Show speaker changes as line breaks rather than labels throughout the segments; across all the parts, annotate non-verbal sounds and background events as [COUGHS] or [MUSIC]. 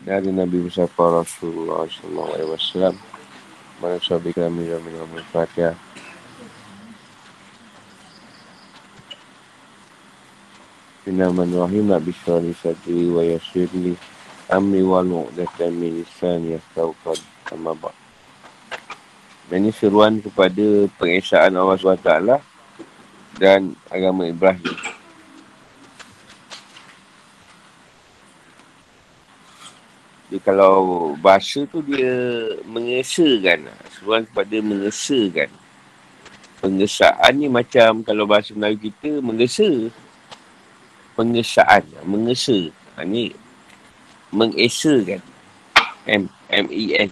dari Nabi Mustafa Rasulullah Sallallahu Alaihi Wasallam mana sahabat kami dan minum Fatihah Binaman Rahim Nabi Sallallahu Sadri wa Yasirli Amri walu dan min lisan yastauqad sama bak ini seruan kepada pengesaan Allah SWT dan agama Ibrahim. Kalau bahasa tu dia mengesakan. Seruan kepada mengesakan. Pengesaan ni macam kalau bahasa Melayu kita mengesa. Pengesaan. Mengesa. Ha, ni mengesakan. M. M-E-N.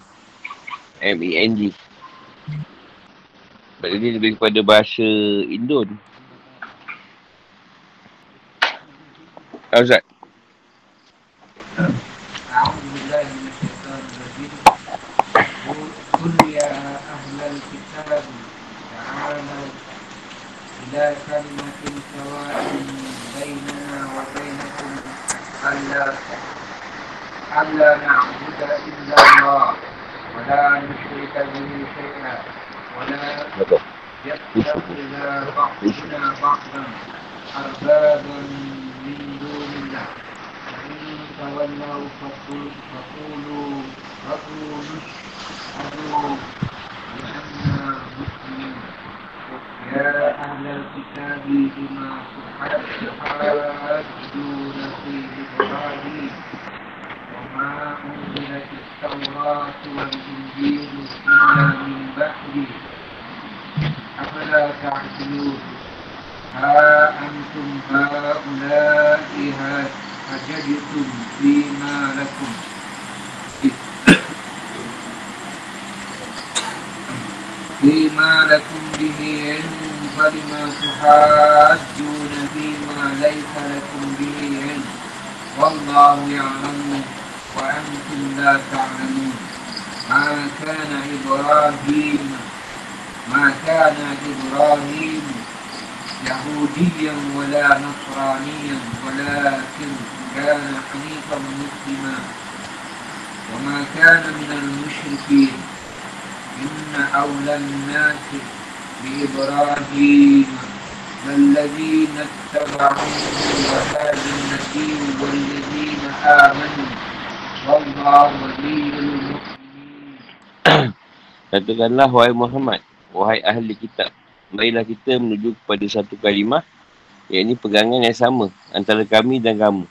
M-E-N-G. Sebab dia lebih kepada bahasa Indon. Ustaz.
الكتاب تعالوا إلى كلمة سواء بيننا وبينكم ألا ألا نعبد إلا الله. ولا نشرك به شيئا ولا يتخذ بعضنا بعضا أربابا من دون الله. تولوا فقولوا فقولوا اشهدوا بأننا مسلمون يا أهل الكتاب بما تحاجون في إبراهيم وما أنزلت التوراة والإنجيل إلا من بعده أفلا تعقلون ها أنتم هؤلاء حججتم فيما لكم فيما لكم به علم فلما تحاجون فيما ليس لكم به علم. والله يعلم وأنتم لا تعلمون. ما كان إبراهيم ما كان إبراهيم يهوديا ولا نصرانيا ولكن كان حنيفا مسلما. وما كان من المشركين. إن أولى الناس بإبراهيم والذين اتبعوه وهذا النبي والذين آمنوا والله ولي المؤمنين
Katakanlah, wahai Muhammad, wahai ahli kitab, marilah kita menuju kepada satu kalimah, iaitu pegangan yang sama antara kami dan kamu.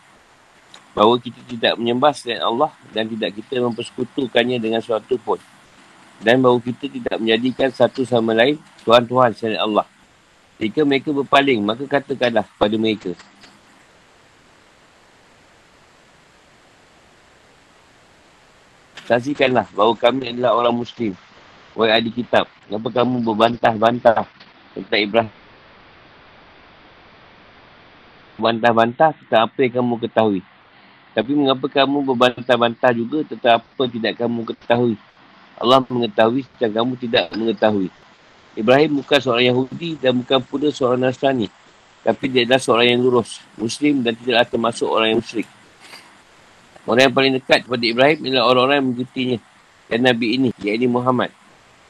Bahawa kita tidak menyembah selain Allah dan tidak kita mempersekutukannya dengan suatu pun. Dan bahawa kita tidak menjadikan satu sama lain Tuhan-Tuhan selain Allah. Jika mereka berpaling, maka katakanlah kepada mereka. Saksikanlah bahawa kami adalah orang Muslim. Wahai adik kitab, kenapa kamu berbantah-bantah tentang Ibrahim? Bantah-bantah tentang apa yang kamu ketahui. Tapi mengapa kamu berbantah-bantah juga tentang apa tidak kamu ketahui? Allah mengetahui sedang kamu tidak mengetahui. Ibrahim bukan seorang Yahudi dan bukan pula seorang Nasrani. Tapi dia adalah seorang yang lurus, Muslim dan tidaklah termasuk orang yang musyrik. Orang yang paling dekat kepada Ibrahim adalah orang-orang yang mengikutinya. Dan Nabi ini, iaitu Muhammad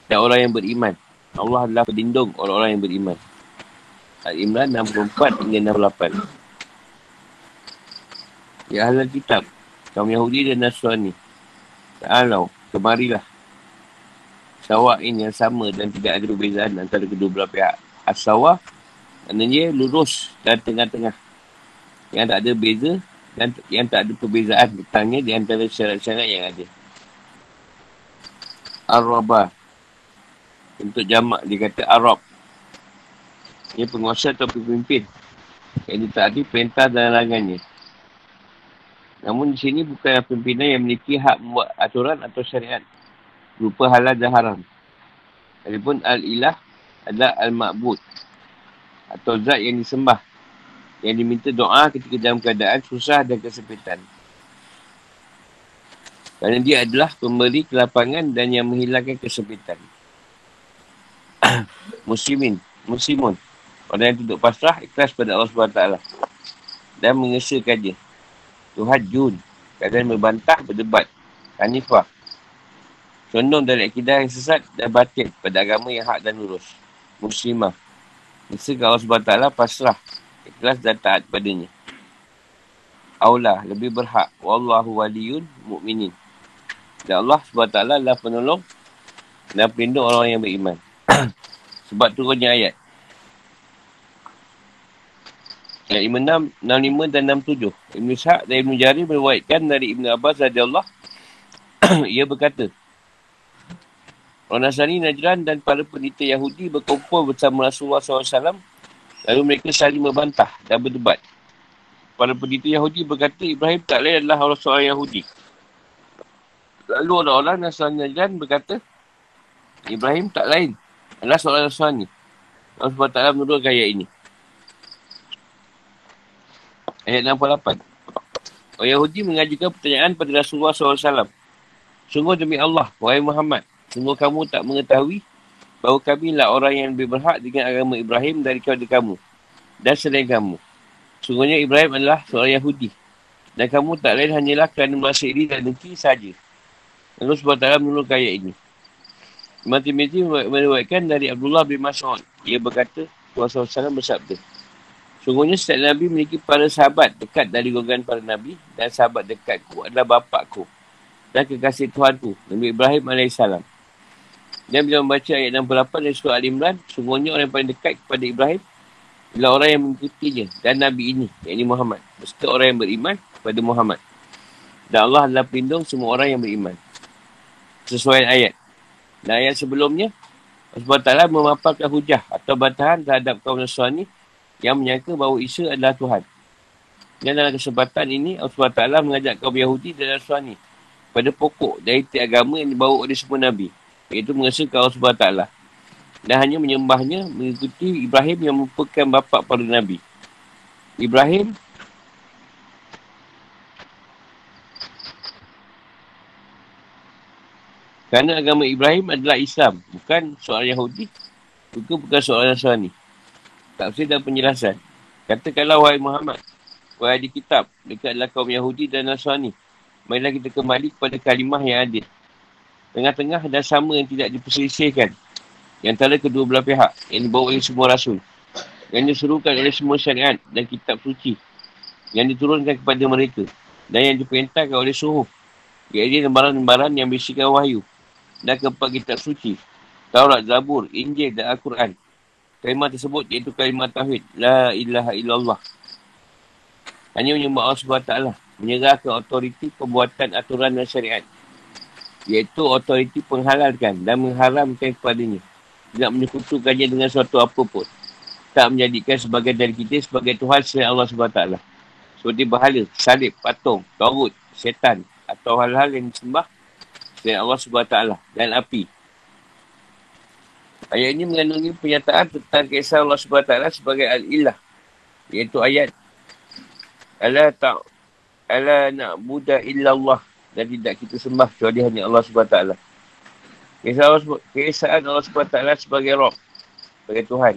dan orang yang beriman. Allah adalah pelindung orang-orang yang beriman. Al-Imran 64 hingga 68. Ya Ahlul Kitab, kaum Yahudi dan Nasrani. Ta'alau, kemarilah. Sawak ini yang sama dan tidak ada perbezaan antara kedua belah pihak. As-sawah, maknanya lurus dan tengah-tengah. Yang tak ada beza dan yang tak ada perbezaan tentangnya di antara syarat-syarat yang ada. Ar-Rabah, untuk jamak dia kata Arab. Dia penguasa atau pemimpin. Yang ditaati perintah dan larangannya. Namun di sini bukan pimpinan yang memiliki hak membuat aturan atau syariat. Rupa halal dan haram. Adapun Al-Ilah adalah Al-Ma'bud. Atau zat yang disembah. Yang diminta doa ketika dalam keadaan susah dan kesepitan. Kerana dia adalah pemberi kelapangan dan yang menghilangkan kesepitan. [CLEARS THROAT] muslimin, muslimun. Orang yang duduk pasrah, ikhlas pada Allah SWT. Dan mengesahkan dia. Tuhan Jun. Kadang membantah, berdebat. Hanifah. Condong dari akidah yang sesat dan batin pada agama yang hak dan lurus. Muslimah. Bisa Allah SWT pasrah. Ikhlas dan taat padanya. Allah lebih berhak. Wallahu waliyun mu'minin. Dan Allah SWT adalah penolong dan pelindung orang yang beriman. [CLEARS THROAT] Sebab turunnya ayat. Ayat 56, 65 dan 67. Ibn Ishaq dan Ibn Jari berwaitkan dari Ibn Abbas radiyallahu [CLEARS THROAT] ia berkata, Orang Nasrani Najran dan para peneliti Yahudi berkumpul bersama Rasulullah SAW lalu mereka saling membantah dan berdebat. Para peneliti Yahudi berkata Ibrahim tak lain adalah orang seorang Yahudi. Lalu orang-orang Nasrani Najran berkata Ibrahim tak lain adalah seorang Nasrani. Allah SWT menurunkan ayat ini. Ayat 68. Orang Yahudi mengajukan pertanyaan pada Rasulullah SAW. Sungguh demi Allah, wahai Muhammad. Sungguh kamu tak mengetahui bahawa kami lah orang yang lebih berhak dengan agama Ibrahim daripada kamu. Dan selain kamu. Sungguhnya Ibrahim adalah seorang Yahudi. Dan kamu tak lain hanyalah kerana merasa iri dan dengki saja. Lalu SWT menurunkan ayat ini. Imam Tirmidhi meriwayatkan dari Abdullah bin Mas'ud. Ia berkata, Rasulullah SAW bersabda. Sungguhnya setiap Nabi memiliki para sahabat dekat dari golongan para Nabi dan sahabat dekatku adalah bapakku dan kekasih Tuhanku, Nabi Ibrahim AS. Dan bila membaca ayat 68 dari surah Al-Imran, sungguhnya orang yang paling dekat kepada Ibrahim adalah orang yang mengikutinya dan Nabi ini, yakni Muhammad. Beserta orang yang beriman kepada Muhammad. Dan Allah adalah pelindung semua orang yang beriman. Sesuai ayat. Dan ayat sebelumnya, Allah SWT memaparkan hujah atau bantahan terhadap kaum Nasrani yang menyangka bahawa Isa adalah Tuhan. Dan dalam kesempatan ini, Allah SWT mengajak kaum Yahudi dan Nasrani pada pokok dari agama yang dibawa oleh semua Nabi. Iaitu mengesahkan Allah SWT. Dan hanya menyembahnya mengikuti Ibrahim yang merupakan bapa para Nabi. Ibrahim Kerana agama Ibrahim adalah Islam. Bukan seorang Yahudi. Bukan bukan seorang Nasrani tafsir dan penjelasan. Katakanlah wahai Muhammad, wahai di kitab, dekat adalah kaum Yahudi dan Nasrani. Marilah kita kembali kepada kalimah yang adil. Tengah-tengah dan sama yang tidak diperselisihkan. Yang antara kedua belah pihak yang dibawa oleh semua rasul. Yang disuruhkan oleh semua syariat dan kitab suci. Yang diturunkan kepada mereka. Dan yang diperintahkan oleh suhu. Iaitu lembaran-lembaran yang berisikan wahyu. Dan keempat kitab suci. Taurat, Zabur, Injil dan Al-Quran kalimah tersebut iaitu kalimah tauhid la ilaha illallah hanya menyembah Allah SWT menyerahkan otoriti pembuatan aturan dan syariat iaitu otoriti penghalalkan dan mengharamkan kepadanya tidak menyekutukannya dengan suatu apa pun tak menjadikan sebagai dari kita sebagai Tuhan selain Allah SWT seperti bahala, salib, patung, taurut, setan atau hal-hal yang disembah selain Allah SWT dan api Ayat ini mengandungi pernyataan tentang kisah Allah SWT sebagai Al-Ilah. Iaitu ayat. Ala tak ala nak buddha illallah dan tidak kita sembah kecuali hanya Allah SWT. Kisah Allah, SWT sebagai Rob. Sebagai Tuhan.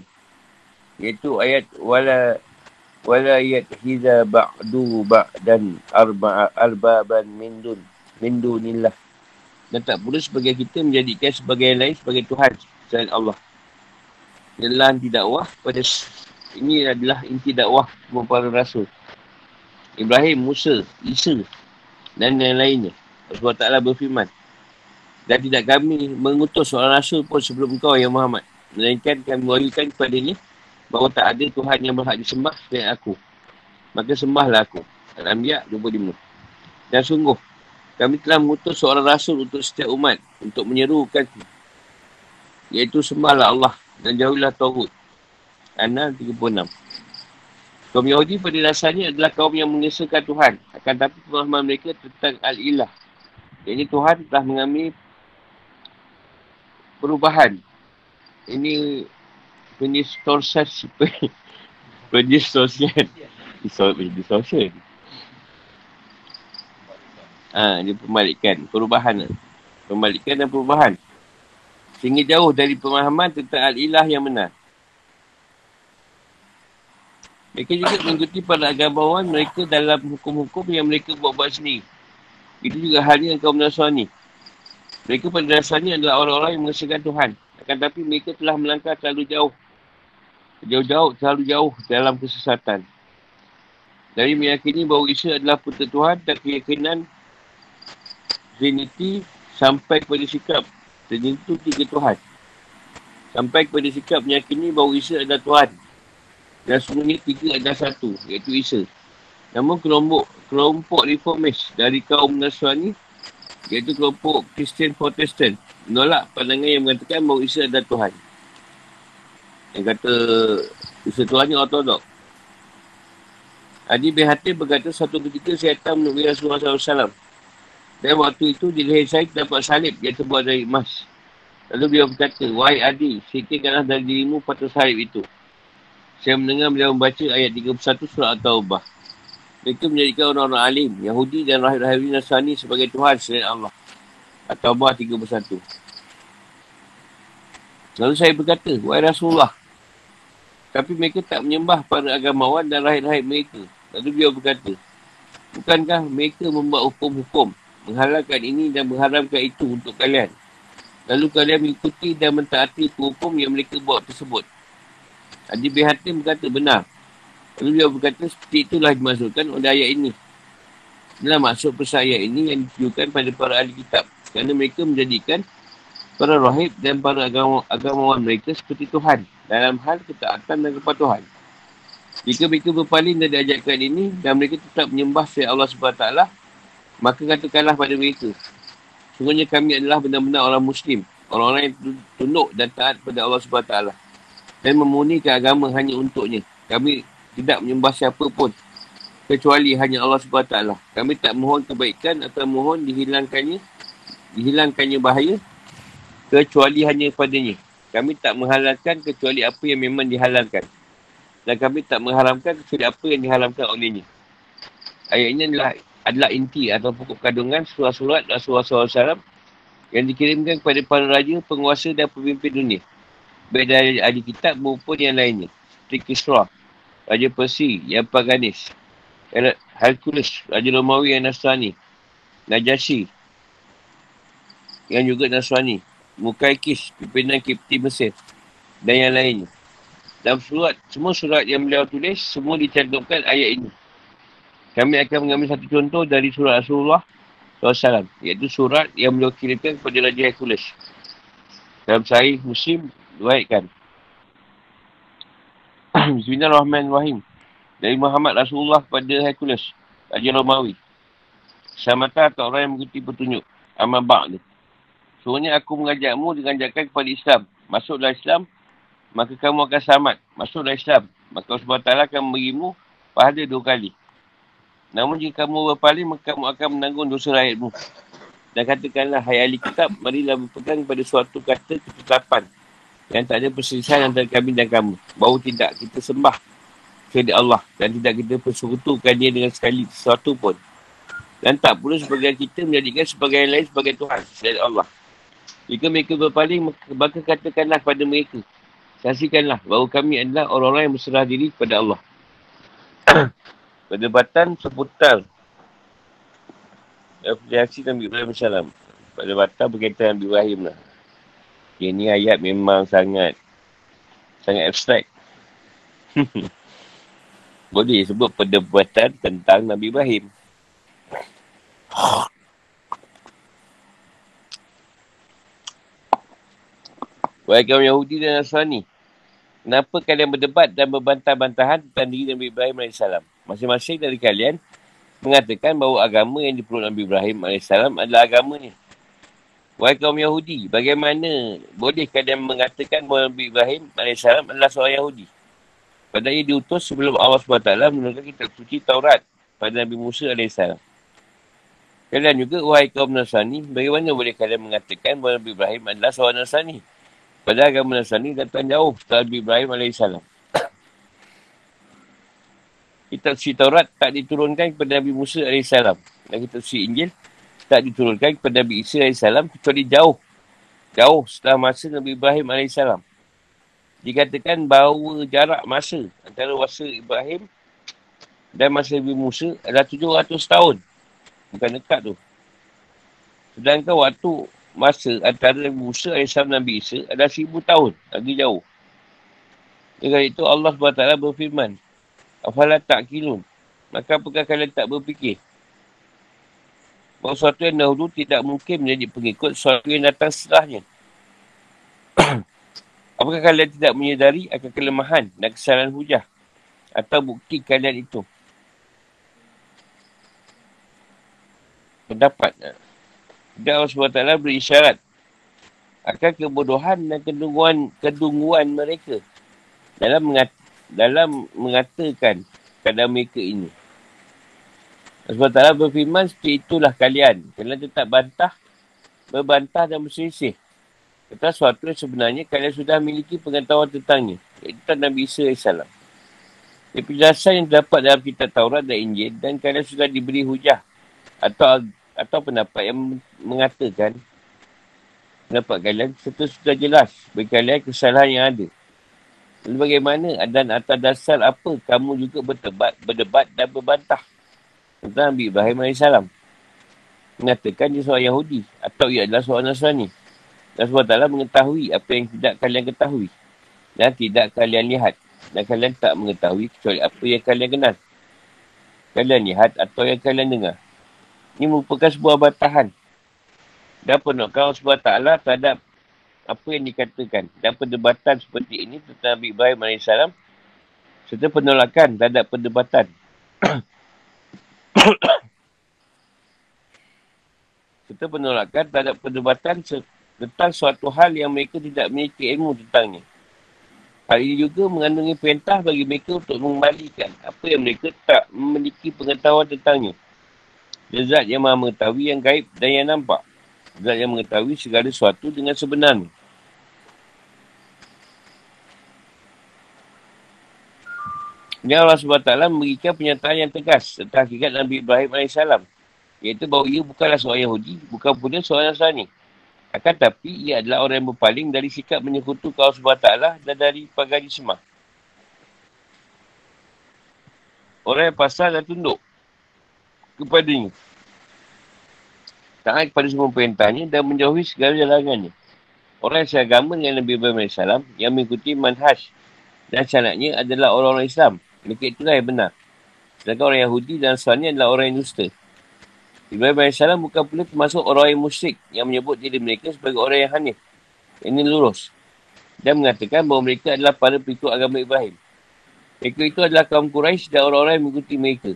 Iaitu ayat wala wala ayat hiza ba'du ba'dan arba'a arbaban min dun min dunillah. Dan tak perlu sebagai kita menjadikan sebagai lain sebagai Tuhan selain Allah. Inilah inti dakwah pada ini adalah inti dakwah semua para rasul. Ibrahim, Musa, Isa dan yang lainnya. Allah Ta'ala berfirman. Dan tidak kami mengutus seorang rasul pun sebelum kau ya Muhammad. Melainkan kami mewahyukan kepada ini bahawa tak ada Tuhan yang berhak disembah selain aku. Maka sembahlah aku. Al-Anbiya 25. Dan sungguh, kami telah mengutus seorang rasul untuk setiap umat untuk menyerukan iaitu sembahlah Allah dan jauhilah Tawud. Anal 36. Kaum Yahudi pada dasarnya adalah kaum yang mengesahkan Tuhan. Akan tapi pemahaman mereka tentang Al-Ilah. Ini Tuhan telah mengambil perubahan. Ini pendistorsian. [LAUGHS] pendistorsian. Distorsian. Ha, dia pembalikan. Perubahan. Pembalikan dan perubahan. Sehingga jauh dari pemahaman tentang Al-Ilah yang benar. Mereka juga mengikuti para agamawan mereka dalam hukum-hukum yang mereka buat-buat sendiri. Itu juga halnya kaum Nasrani. Mereka pada dasarnya adalah orang-orang yang mengesahkan Tuhan. Akan tapi mereka telah melangkah terlalu jauh. Jauh-jauh, terlalu jauh dalam kesesatan. Dari meyakini bahawa Isa adalah putera Tuhan dan keyakinan Trinity sampai kepada sikap Trinity tiga Tuhan. Sampai kepada sikap meyakini bahawa Isa adalah Tuhan. Dan sebenarnya tiga adalah satu, iaitu Isa. Namun kelompok kelompok reformis dari kaum Nasrani iaitu kelompok Christian Protestant menolak pandangan yang mengatakan bahawa Isa adalah Tuhan. Yang kata Isa Tuhan yang ortodok. Adi bin Hatim berkata satu ketika saya datang menemui Rasulullah SAW. Dan waktu itu di leher saya terdapat salib yang terbuat dari emas. Lalu beliau berkata, Wahai Adi, sikitkanlah dari dirimu patut salib itu. Saya mendengar beliau membaca ayat 31 surah At-Taubah. Mereka menjadikan orang-orang alim, Yahudi dan rahib-rahib Nasrani sebagai Tuhan selain Allah. At-Taubah 31. Lalu saya berkata, Wahai Rasulullah, tapi mereka tak menyembah para agamawan dan rahib-rahib mereka. Lalu beliau berkata, Bukankah mereka membuat hukum-hukum, menghalalkan ini dan mengharamkan itu untuk kalian? Lalu kalian mengikuti dan mentaati hukum yang mereka buat tersebut. Haji bin Hatim berkata, benar. Lalu dia berkata seperti itulah dimasukkan oleh ayat ini. Inilah maksud pesan ayat ini yang ditujukan pada para ahli kitab. Kerana mereka menjadikan para rahib dan para agama, agamawan mereka seperti Tuhan. Dalam hal ketaatan dan kepatuhan. Jika mereka berpaling dari ajakan ini dan mereka tetap menyembah saya Allah SWT, maka katakanlah pada mereka. Sungguhnya kami adalah benar-benar orang Muslim. Orang-orang yang tunduk dan taat pada Allah SWT. Dan memunikan agama hanya untuknya. Kami tidak menyembah siapa pun kecuali hanya Allah SWT. Kami tak mohon kebaikan atau mohon dihilangkannya dihilangkannya bahaya kecuali hanya padanya. Kami tak menghalalkan kecuali apa yang memang dihalalkan. Dan kami tak mengharamkan kecuali apa yang diharamkan olehnya. Ayat ini adalah, adalah inti atau pokok kandungan surat-surat Rasulullah SAW yang dikirimkan kepada para raja, penguasa dan pemimpin dunia. Baik dari ahli kitab maupun yang lainnya. Seperti Kisrah, Raja Persi yang Paganis. Hercules, Raja Romawi yang Nasrani. Najasyi yang juga Nasrani. Mukaikis, pimpinan Kipti Mesir. Dan yang lainnya. Dalam surat, semua surat yang beliau tulis, semua dicantumkan ayat ini. Kami akan mengambil satu contoh dari surat Rasulullah SAW. Iaitu surat yang beliau kirimkan kepada Raja Hercules. Dalam sahih Muslim, duaitkan. [COUGHS] Bismillahirrahmanirrahim. Dari Muhammad Rasulullah kepada Hercules, Raja Romawi. Samata atau orang yang mengikuti petunjuk. Amal Ba'li. Sebenarnya aku mengajakmu dengan ajakan kepada Islam. Masuklah Islam, maka kamu akan selamat. Masuklah Islam, maka SWT akan memberimu pahala dua kali. Namun jika kamu berpaling, maka kamu akan menanggung dosa rakyatmu. Dan katakanlah, hai ahli kitab, marilah berpegang pada suatu kata ketetapan yang tak ada perselisihan antara kami dan kamu. Bahawa tidak kita sembah kepada Allah dan tidak kita persekutukan dia dengan sekali sesuatu pun. Dan tak perlu sebagian kita menjadikan sebagian lain sebagai Tuhan selain Allah. Jika mereka berpaling, maka katakanlah kepada mereka. Saksikanlah bahawa kami adalah orang-orang yang berserah diri kepada Allah. [COUGHS] Perdebatan seputar Reaksi Nabi Ibrahim Salam. Perdebatan berkaitan Nabi Ibrahim lah. Ini ayat memang sangat sangat abstrak. [LAUGHS] Boleh sebut perdebatan tentang Nabi Ibrahim. Wahai kaum Yahudi dan Nasrani, kenapa kalian berdebat dan berbantah-bantahan tentang diri Nabi Ibrahim AS? Masing-masing dari kalian mengatakan bahawa agama yang dipeluk Nabi Ibrahim AS adalah agamanya. Wahai kaum Yahudi, bagaimana boleh kalian mengatakan bahawa Nabi Ibrahim AS adalah seorang Yahudi? Padahal ia diutus sebelum Allah SWT menurunkan kitab suci Taurat pada Nabi Musa AS. Kalian juga, wahai kaum Nasrani, bagaimana boleh kalian mengatakan Nabi Ibrahim adalah seorang Nasrani? Padahal agama Nasrani datang jauh setelah Nabi Ibrahim AS. Kitab suci Taurat tak diturunkan kepada Nabi Musa AS. Dan kitab suci Injil tak diturunkan kepada Nabi Isa AS kecuali jauh. Jauh setelah masa Nabi Ibrahim AS. Dikatakan bahawa jarak masa antara masa Ibrahim dan masa Nabi Musa adalah 700 tahun. Bukan dekat tu. Sedangkan waktu masa antara Musa AS dan Nabi Isa adalah seribu tahun. Lagi jauh. Dengan itu Allah SWT berfirman. Afalah tak kilun. Maka apakah kalian tak berfikir? Bahawa sesuatu yang dahulu tidak mungkin menjadi pengikut sesuatu yang datang setelahnya. [CLEARS THROAT] apakah kalian tidak menyedari akan kelemahan dan kesalahan hujah? Atau bukti kalian itu? Pendapat. Dan Allah SWT berisyarat akan kebodohan dan kedunguan, kedunguan mereka dalam mengat, dalam mengatakan keadaan mereka ini. Allah SWT berfirman, seperti itulah kalian. Kalian tetap bantah, berbantah dan berselisih. Kata sesuatu yang sebenarnya kalian sudah memiliki pengetahuan tentangnya. Itu Nabi Isa AS. Ia penjelasan yang dapat dalam kitab Taurat dan Injil dan kalian sudah diberi hujah atau atau pendapat yang mengatakan pendapat kalian serta sudah jelas bagi kalian kesalahan yang ada. Lalu bagaimana dan atas dasar apa kamu juga berdebat, berdebat dan berbantah tentang Nabi Ibrahim AS. Mengatakan dia seorang Yahudi atau ia adalah seorang Nasrani. Dan SWT mengetahui apa yang tidak kalian ketahui. Dan tidak kalian lihat. Dan kalian tak mengetahui kecuali apa yang kalian kenal. Kalian lihat atau yang kalian dengar. Ini merupakan sebuah batahan. Dan penolakan Allah Ta'ala terhadap apa yang dikatakan. Dan perdebatan seperti ini tentang Nabi Ibrahim AS serta penolakan terhadap perdebatan. [CLEARS THROAT] [COUGHS] serta penolakan terhadap perdebatan tentang suatu hal yang mereka tidak memiliki ilmu tentangnya. Hal ini juga mengandungi perintah bagi mereka untuk mengembalikan apa yang mereka tak memiliki pengetahuan tentangnya. Zat yang maha mengetahui yang gaib dan yang nampak. Zat yang mengetahui segala sesuatu dengan sebenarnya. Ini Allah SWT memberikan pernyataan yang tegas tentang hakikat Nabi Ibrahim AS. Iaitu bahawa ia bukanlah seorang Yahudi, bukan pun seorang Nasrani. Akan tapi, ia adalah orang yang berpaling dari sikap menyekutu Allah SWT dan dari pagari. Orang yang pasal dan tunduk kepadanya. Taat kepada semua perintahnya dan menjauhi segala jalanannya. Orang yang seagama dengan Nabi Ibrahim AS yang mengikuti manhaj dan syaratnya adalah orang-orang Islam mereka itulah yang benar. Sedangkan orang Yahudi dan Nasrani adalah orang yang dusta. Ibrahim AS bukan pula termasuk orang yang musyrik yang menyebut diri mereka sebagai orang yang hanif. Ini lurus. Dan mengatakan bahawa mereka adalah para pengikut agama Ibrahim. Mereka itu adalah kaum Quraisy dan orang-orang yang mengikuti mereka.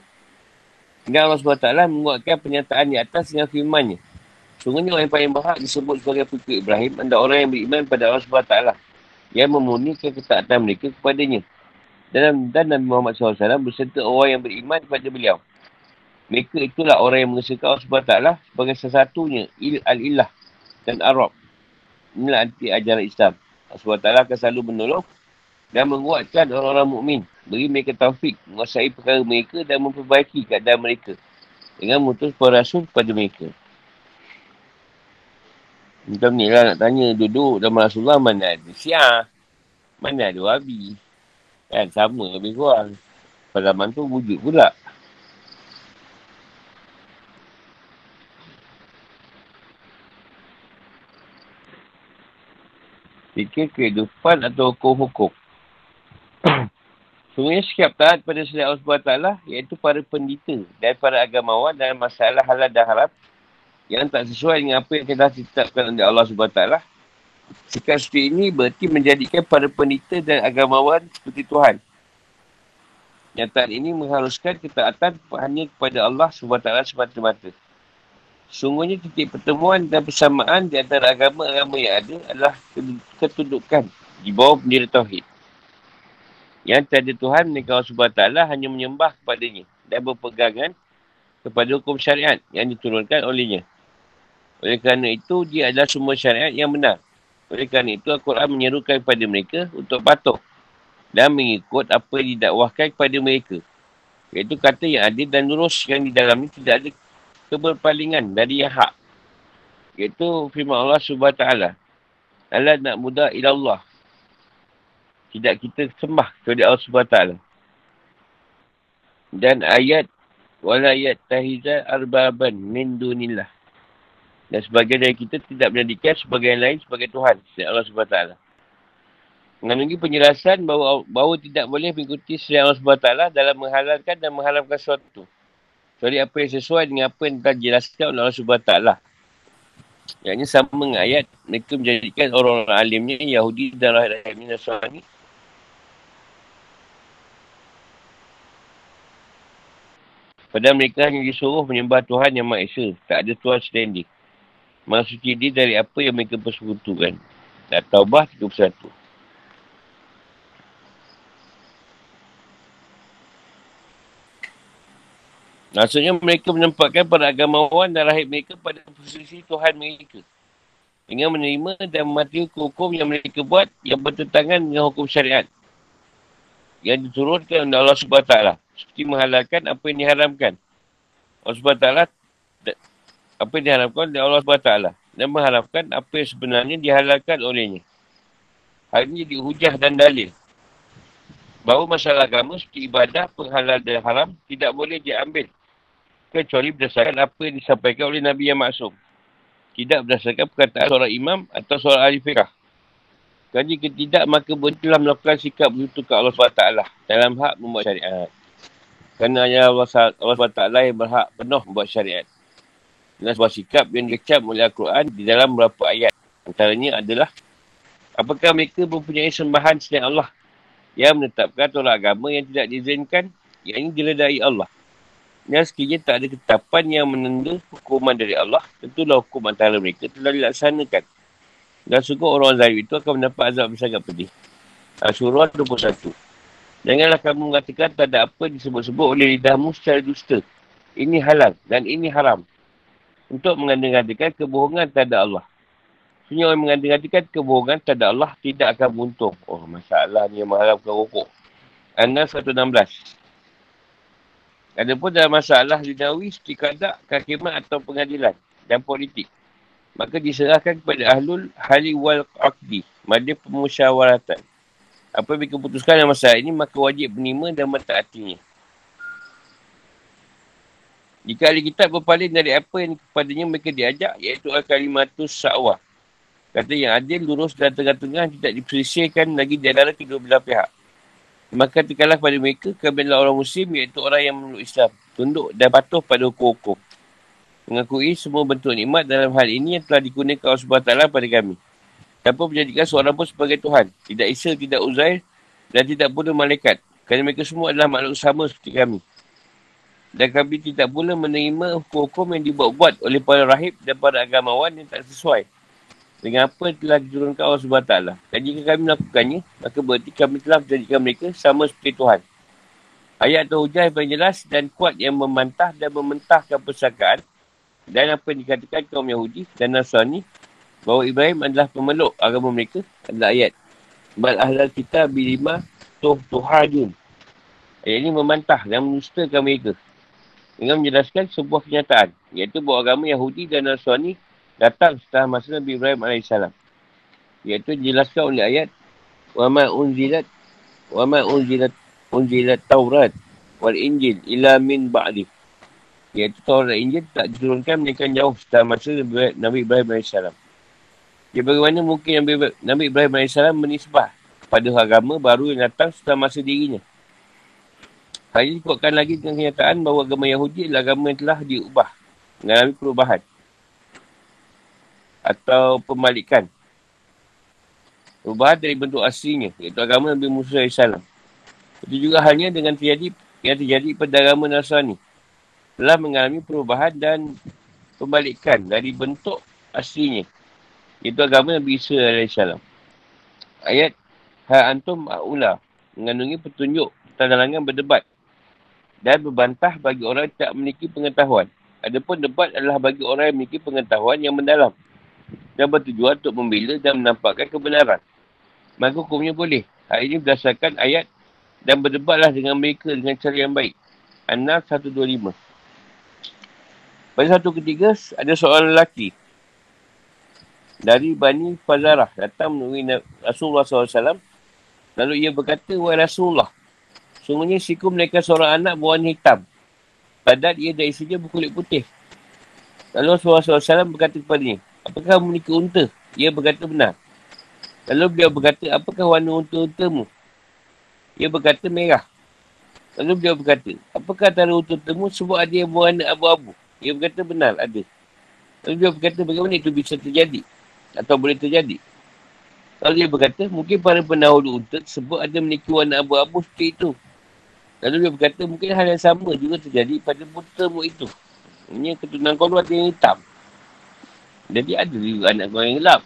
Dan Allah SWT menguatkan pernyataan di atas dengan firmannya. Sungguhnya orang yang paling berhak disebut sebagai pengikut Ibrahim adalah orang yang beriman pada Allah SWT. Yang memurnikan ketaatan mereka kepadanya dan, dan Nabi Muhammad SAW berserta orang yang beriman kepada beliau. Mereka itulah orang yang mengesahkan Allah SWT sebagai sesatunya il al-ilah dan Arab. Inilah anti ajaran Islam. Allah SWT akan selalu menolong dan menguatkan orang-orang mukmin, beri mereka taufik, menguasai perkara mereka dan memperbaiki keadaan mereka dengan mutus para rasul kepada mereka. Macam ni lah nak tanya, duduk dalam Rasulullah mana ada syiah, mana ada wabi. Kan sama lebih kurang. Pada zaman tu wujud pula. Fikir kehidupan atau hukum-hukum. [COUGHS] Sebenarnya sikap taat pada selain Allah SWT iaitu para pendita dan para agamawan dalam masalah halal dan haram yang tak sesuai dengan apa yang telah ditetapkan oleh Allah SWT Sikap seperti ini berarti menjadikan para penita dan agamawan seperti Tuhan. Nyataan ini mengharuskan ketaatan hanya kepada Allah SWT semata-mata. Sungguhnya titik pertemuan dan persamaan di antara agama-agama yang ada adalah ketundukan di bawah bendera Tauhid. Yang tiada Tuhan mereka SWT hanya menyembah kepadanya dan berpegangan kepada hukum syariat yang diturunkan olehnya. Oleh kerana itu, dia adalah semua syariat yang benar. Oleh kerana itu, Al-Quran menyerukan kepada mereka untuk patuh dan mengikut apa yang didakwahkan kepada mereka. Iaitu kata yang adil dan lurus yang di dalam ini tidak ada keberpalingan dari yang hak. Iaitu firman Allah SWT. Allah nak mudah ilallah. Tidak kita sembah kepada Allah SWT. Dan ayat wala ayat tahizal arbaban min dunillah. Dan sebagian dari kita tidak menjadikan sebagian lain sebagai Tuhan. Selain Allah SWT. Mengandungi penjelasan bahawa, bahawa tidak boleh mengikuti selain Allah SWT dalam menghalalkan dan mengharamkan sesuatu. Kecuali apa yang sesuai dengan apa yang telah dijelaskan oleh Allah SWT. Yang ini sama dengan ayat mereka menjadikan orang-orang alimnya Yahudi dan rahim-rahimnya Nasrani Padahal mereka hanya disuruh menyembah Tuhan yang Maha Esa. Tak ada Tuhan selain Maksud dia dari apa yang mereka persekutukan. Tak taubah 31. Maksudnya mereka menempatkan para agamawan dan rahib mereka pada posisi Tuhan mereka. Dengan menerima dan mematuhi hukum yang mereka buat yang bertentangan dengan hukum syariat. Yang diturunkan oleh Allah SWT. Seperti menghalalkan apa yang diharamkan. Allah SWT apa yang diharamkan oleh Allah SWT. Dan mengharapkan apa yang sebenarnya dihalalkan olehnya. Hal ini jadi hujah dan dalil. Bahawa masalah agama seperti ibadah, penghalal dan haram tidak boleh diambil kecuali berdasarkan apa yang disampaikan oleh Nabi yang maksum. Tidak berdasarkan perkataan seorang imam atau seorang ahli fiqah. Kalau jika tidak, maka berhentilah melakukan sikap begitu ke Allah SWT dalam hak membuat syariat. Kerana hanya Allah SWT yang berhak penuh membuat syariat. Dengan sebuah sikap yang dikecap oleh Al-Quran di dalam beberapa ayat. Antaranya adalah, apakah mereka mempunyai sembahan selain Allah yang menetapkan tolak agama yang tidak diizinkan, yang ini diledai Allah. Dan sekiranya tak ada ketapan yang menenda hukuman dari Allah, tentulah hukum antara mereka telah dilaksanakan. Dan sungguh orang zalim itu akan mendapat azab yang sangat pedih. Asyurah 21. Janganlah kamu mengatakan tak ada apa disebut-sebut oleh lidahmu secara dusta. Ini halal dan ini haram. Untuk mengandung-andungkan kebohongan tak ada Allah. Sebenarnya orang mengandung-andungkan kebohongan tak ada Allah tidak akan beruntung. Oh masalah ni yang mengharapkan rokok. Anas 116. Adapun dalam masalah dinawi seperti kadak, kakimat atau pengadilan dan politik. Maka diserahkan kepada ahlul hali wal aqdi. Mada pemusyawaratan. Apa yang mereka putuskan dalam masalah ini, maka wajib menerima dan mentaatinya. Jika ahli kitab berpaling dari apa yang kepadanya mereka diajak, iaitu al-kalimatus sa'wah. Kata yang adil, lurus dan tengah-tengah tidak diperisirkan lagi di antara kedua belah pihak. Maka terkalah pada mereka, kami adalah orang muslim iaitu orang yang menurut Islam. Tunduk dan patuh pada hukum-hukum. Mengakui semua bentuk nikmat dalam hal ini yang telah digunakan Allah SWT pada kami. Tanpa menjadikan seorang pun sebagai Tuhan. Tidak Isa, tidak Uzair dan tidak pula malaikat. Kerana mereka semua adalah makhluk sama seperti kami. Dan kami tidak pula menerima hukum-hukum yang dibuat-buat oleh para rahib dan para agamawan yang tak sesuai dengan apa yang telah diturunkan Allah SWT. Dan jika kami melakukannya, maka berarti kami telah menjadikan mereka sama seperti Tuhan. Ayat atau hujah yang jelas dan kuat yang memantah dan mementahkan persakaan dan apa yang dikatakan kaum Yahudi dan Nasrani bahawa Ibrahim adalah pemeluk agama mereka adalah ayat. Bal ahlal kita bilima tuh tuhadun. Ayat ini memantah dan menustakan mereka dengan menjelaskan sebuah kenyataan iaitu bahawa agama Yahudi dan Nasrani datang setelah masa Nabi Ibrahim AS. Iaitu dijelaskan oleh ayat وَمَا أُنْزِلَتْ وَمَا أُنْزِلَتْ أُنْزِلَتْ تَوْرَاتْ وَالْإِنْجِلْ إِلَى مِنْ بَعْدِهِ Iaitu Taurat Injil tak diturunkan mereka jauh setelah masa Nabi Ibrahim AS. Ya, bagaimana mungkin Nabi, Nabi Ibrahim AS menisbah kepada agama baru yang datang setelah masa dirinya. Hal ini dikuatkan lagi dengan kenyataan bahawa agama Yahudi adalah agama yang telah diubah. Mengalami perubahan atau pembalikan. Perubahan dari bentuk aslinya, iaitu agama Nabi Musa AS. Itu juga hanya dengan terjadi yang terjadi pada agama Nasrani. Telah mengalami perubahan dan pembalikan dari bentuk aslinya. Iaitu agama Nabi Isa AS. Ayat Ha antum a'ula mengandungi petunjuk tanda berdebat dan berbantah bagi orang yang tak memiliki pengetahuan. Adapun debat adalah bagi orang yang memiliki pengetahuan yang mendalam dan bertujuan untuk membela dan menampakkan kebenaran. Maka hukumnya boleh. Hal ini berdasarkan ayat dan berdebatlah dengan mereka dengan cara yang baik. An-Nas 125. Pada satu ketiga, ada seorang lelaki dari Bani Fazarah datang menemui Rasulullah SAW. Lalu ia berkata, Wahai Rasulullah, sungguhnya siku mereka seorang anak berwarna hitam. Padahal ia dari saja berkulit putih. Lalu Rasulullah SAW berkata kepadanya, apakah kamu menikah unta? Ia berkata benar. Lalu beliau berkata, apakah warna unta-untamu? Ia berkata merah. Lalu beliau berkata, apakah antara unta-untamu sebut ada yang berwarna abu-abu? Ia berkata benar, ada. Lalu beliau berkata, bagaimana itu bisa terjadi? Atau boleh terjadi? Lalu dia berkata, mungkin para pendahulu unta sebut ada memiliki warna abu-abu seperti itu. Lalu dia berkata, mungkin hal yang sama juga terjadi pada untamu itu. Ini keturunan kau ada yang hitam. Jadi ada juga anak kau yang gelap.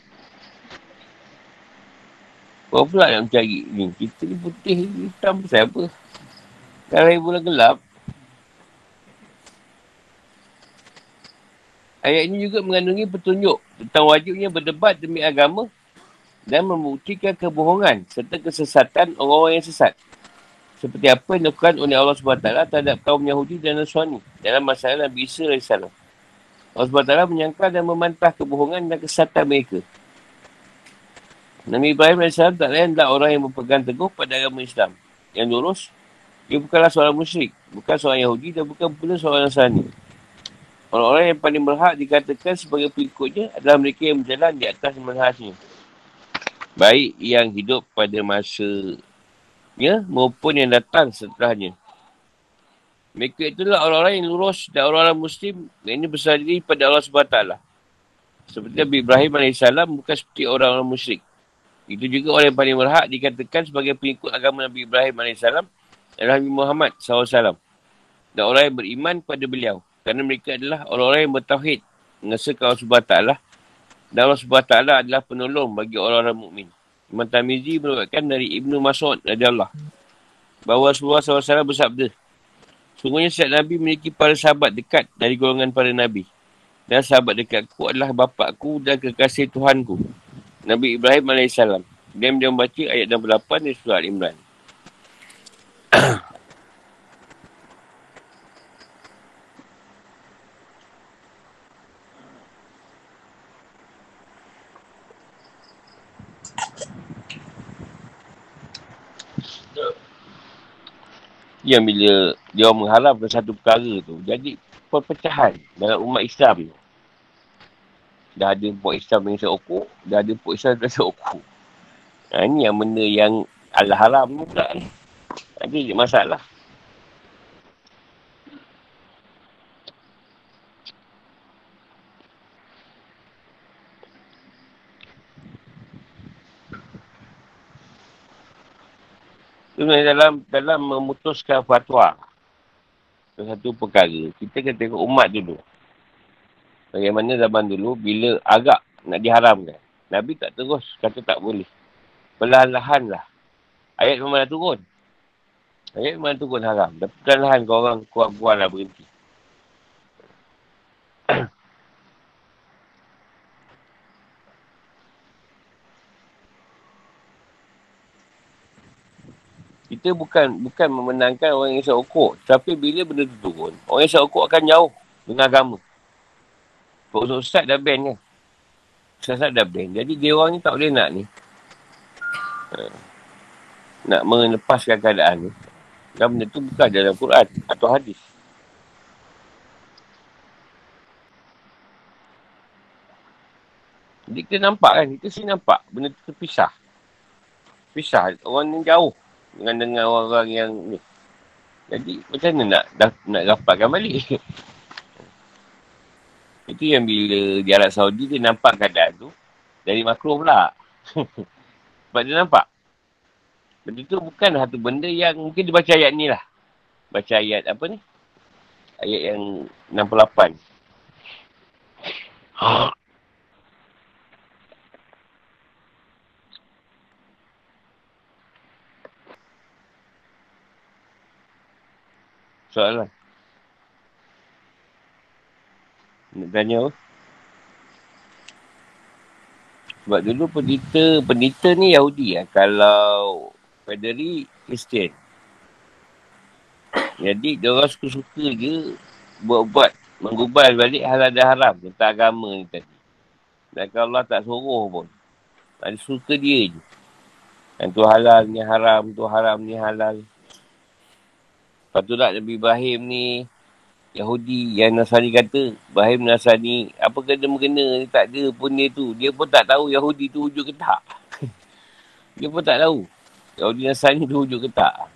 Kau pula yang cari ni. Kita ni putih, hitam pasal apa? Kalau ibu bulan gelap. Ayat ini juga mengandungi petunjuk tentang wajibnya berdebat demi agama dan membuktikan kebohongan serta kesesatan orang-orang yang sesat. Seperti apa yang dilakukan oleh Allah SWT terhadap kaum Yahudi dan Nasrani dalam masalah Nabi Isa AS. Allah SWT menyangka dan memantah kebohongan dan kesatan mereka. Nabi Ibrahim AS tak lain adalah orang yang berpegang teguh pada agama Islam. Yang lurus, dia bukanlah seorang musyrik, bukan seorang Yahudi dan bukan pula seorang Nasrani. Orang-orang yang paling berhak dikatakan sebagai pengikutnya adalah mereka yang berjalan di atas manhajnya. Baik yang hidup pada masa ya maupun yang datang setelahnya. Mereka itulah orang-orang yang lurus dan orang-orang Muslim yang ini besar diri pada Allah SWT. Seperti Nabi Ibrahim AS bukan seperti orang-orang musyrik. Itu juga orang yang paling berhak dikatakan sebagai pengikut agama Nabi Ibrahim AS adalah Nabi Muhammad SAW. Dan orang yang beriman kepada beliau. Kerana mereka adalah orang-orang yang bertauhid. Mengesahkan Allah SWT. Dan Allah SWT adalah penolong bagi orang-orang mukmin. Imam Tamizi merupakan dari Ibnu Mas'ud radhiyallahu bahawa Rasulullah SAW bersabda Sungguhnya setiap Nabi memiliki para sahabat dekat dari golongan para Nabi. Dan sahabat dekatku adalah bapakku dan kekasih Tuhanku. Nabi Ibrahim AS. Dia membaca ayat 68 di surah Al-Imran. [CLEARS THROAT] yang bila dia mengharapkan satu perkara tu jadi perpecahan dalam umat Islam tu. Dah ada puak Islam yang seokok, dah ada puak Islam yang seokok. Ha, ini yang benda yang Allah haram tu pula ni. Ada masalah. Sebenarnya dalam dalam memutuskan fatwa satu perkara, kita kena tengok umat dulu. Bagaimana zaman dulu bila agak nak diharamkan. Nabi tak terus kata tak boleh. Perlahan-lahan lah. Ayat memang dah turun. Ayat memang turun haram. Dan perlahan-lahan kau orang kuat-kuat lah berhenti. Kita bukan bukan memenangkan orang yang isap okok. Tapi bila benda tu turun, orang yang isap okok akan jauh dengan agama. Sebab Ustaz dah ban kan. Ustaz dah ban. Jadi dia orang ni tak boleh nak ni. Ha. Nak melepaskan keadaan ni. Dan benda tu bukan dalam Quran atau hadis. Jadi kita nampak kan, kita sini nampak benda tu terpisah. Pisah, orang ni jauh dengan dengan orang-orang yang ni. Jadi macam mana nak dah, nak rapatkan balik? [LAUGHS] Itu yang bila di Arab Saudi dia nampak keadaan tu dari makro pula. [LAUGHS] Sebab dia nampak. Benda tu bukan satu benda yang mungkin dia baca ayat ni lah. Baca ayat apa ni? Ayat yang 68. [LAUGHS] soalan. Nak tanya apa? Sebab dulu pendeta, pendeta ni Yahudi lah. Kalau Federi, Kristian. Jadi, dia orang suka-suka je buat-buat, menggubal balik halal dan haram tentang agama ni tadi. Dan kalau Allah tak suruh pun. Tak suka dia je. Yang tu halal, ni haram, tu haram, ni halal. Lepas tu Nabi Ibrahim ni Yahudi yang Nasrani kata, Ibrahim Nasrani, apa kena-mengena ni tak ada pun dia tu. Dia pun tak tahu Yahudi tu wujud ke tak. [LAUGHS] dia pun tak tahu. Yahudi Nasrani tu wujud ke tak.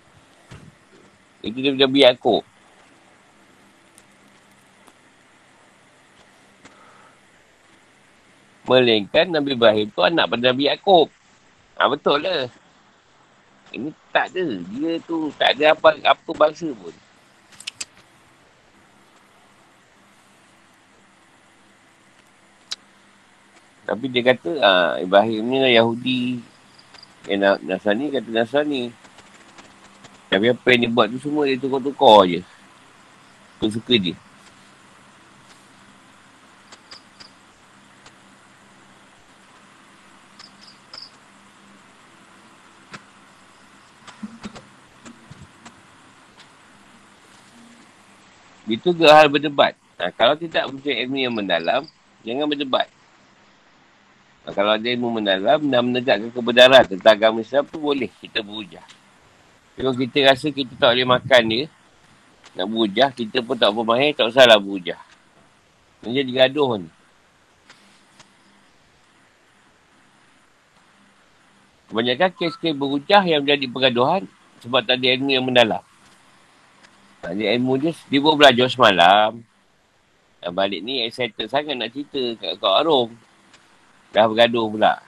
Itu dia Nabi Yaakob. Melainkan Nabi Ibrahim tu anak pada Nabi Yaakob. Ha, betul lah. Ini tak ada. Dia tu tak ada apa apa bangsa pun. Tapi dia kata, ah, Ibrahim ni lah Yahudi. Eh, Nasrani kata Nasrani. Tapi apa yang dia buat tu semua dia tukar-tukar je. Suka-suka dia. Itu ke hal berdebat. Ha, kalau tidak mempunyai ilmu yang mendalam, jangan berdebat. Ha, kalau ada ilmu mendalam dan menegakkan kebenaran tentang agama Islam tu boleh kita berhujah. Kalau kita rasa kita tak boleh makan dia, nak berhujah, kita pun tak bermahir, tak usahlah berhujah. Jadi gaduh ni. Kebanyakan kes-kes berhujah yang menjadi pergaduhan sebab tak ada ilmu yang mendalam. Ada ilmu dia, dia pun belajar semalam. Dan balik ni excited sangat nak cerita kat Kak Arum. Dah bergaduh pula.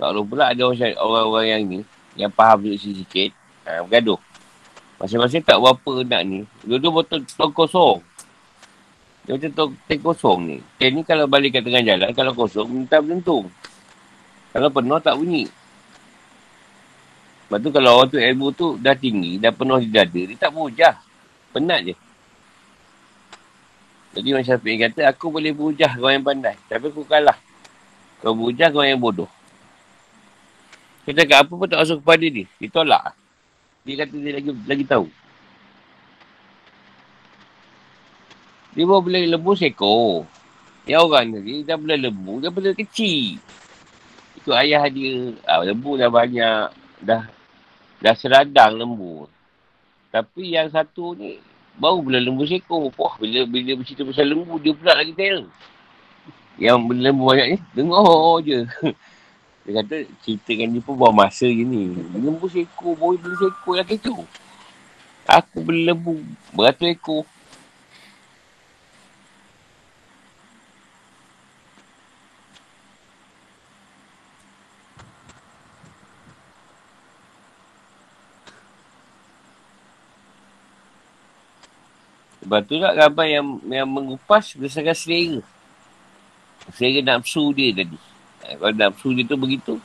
Kalau pula ada orang-orang yang ni, yang faham duduk sikit-sikit, ha, bergaduh. Masing-masing tak berapa nak ni. Dua-dua betul tong kosong. Dia macam tong, kosong ni. Tong ni kalau balik kat tengah jalan, kalau kosong, minta berlentung. Kalau penuh, tak bunyi. Lepas tu kalau orang tu ilmu tu dah tinggi, dah penuh di dada, dia tak berhujah. Penat je. Jadi Imam Syafiq kata, aku boleh berhujah kau yang pandai. Tapi aku kalah. Kau berhujah kau yang bodoh. Kita cakap apa pun tak masuk kepada dia. Dia tolak. Dia kata dia lagi lagi tahu. Dia bawa boleh lembu sekor. Yang orang ni, dia boleh lembu, dia boleh kecil. Itu ayah dia. Ah, lembu dah banyak. Dah dah seradang lembu. Tapi yang satu ni, baru boleh lembu sekor. Wah, bila, bila bercerita pasal lembu, dia pula lagi terror. Yang lembu banyak ni, dengar je. [LAUGHS] Dia kata, ceritakan dia pun buang masa je ni. Lembu seekor, boleh beli seekor yang kecoh. Aku beli lembu, beratus ekor. Sebab tu tak gambar yang, yang mengupas berdasarkan selera. Selera nafsu dia tadi. Ha, kalau nafsu dia tu begitu,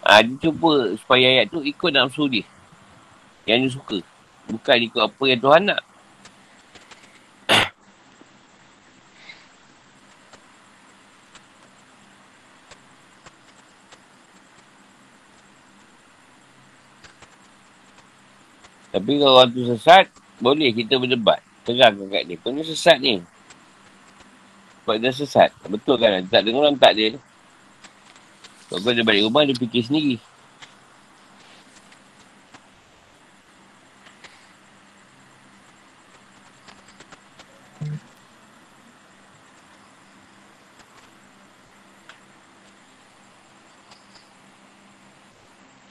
ha, dia cuba supaya ayat tu ikut nafsu dia. Yang dia suka. Bukan ikut apa yang Tuhan nak. Tapi kalau orang tu sesat, boleh kita berdebat. Terang kat dia. Kau ni sesat ni. Sebab dia sesat. Betul kan? Tak dengar orang tak dia. Kalau kau dia balik rumah, dia fikir sendiri.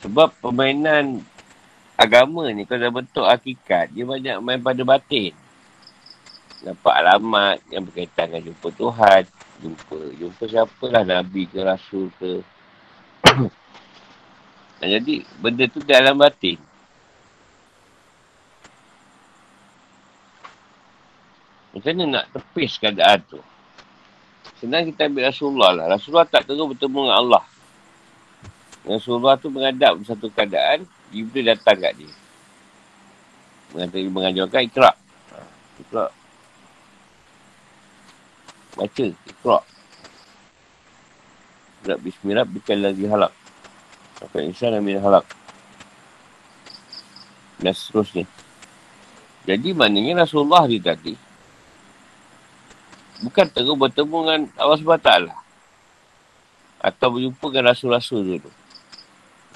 Sebab permainan agama ni kalau dah bentuk hakikat, dia banyak main pada batin. Nampak alamat yang berkaitan dengan jumpa Tuhan, jumpa, jumpa siapa lah, Nabi ke Rasul ke. [CLEARS THROAT] Dan jadi, benda tu dalam batin. Macam mana nak tepis keadaan tu? Senang kita ambil Rasulullah lah. Rasulullah tak terus bertemu dengan Allah. Rasulullah tu menghadap satu keadaan, Jibril datang kat dia. Mengajar, mengajarkan ikrak. Ha, ikrak. Baca, ikrak. Ikrak bismillah, bukan lagi halak. Sampai insan ambil halak. Dan seterusnya. Jadi maknanya Rasulullah dia tadi. Bukan terus bertemu dengan Allah SWT. Atau berjumpa dengan Rasul-Rasul dulu.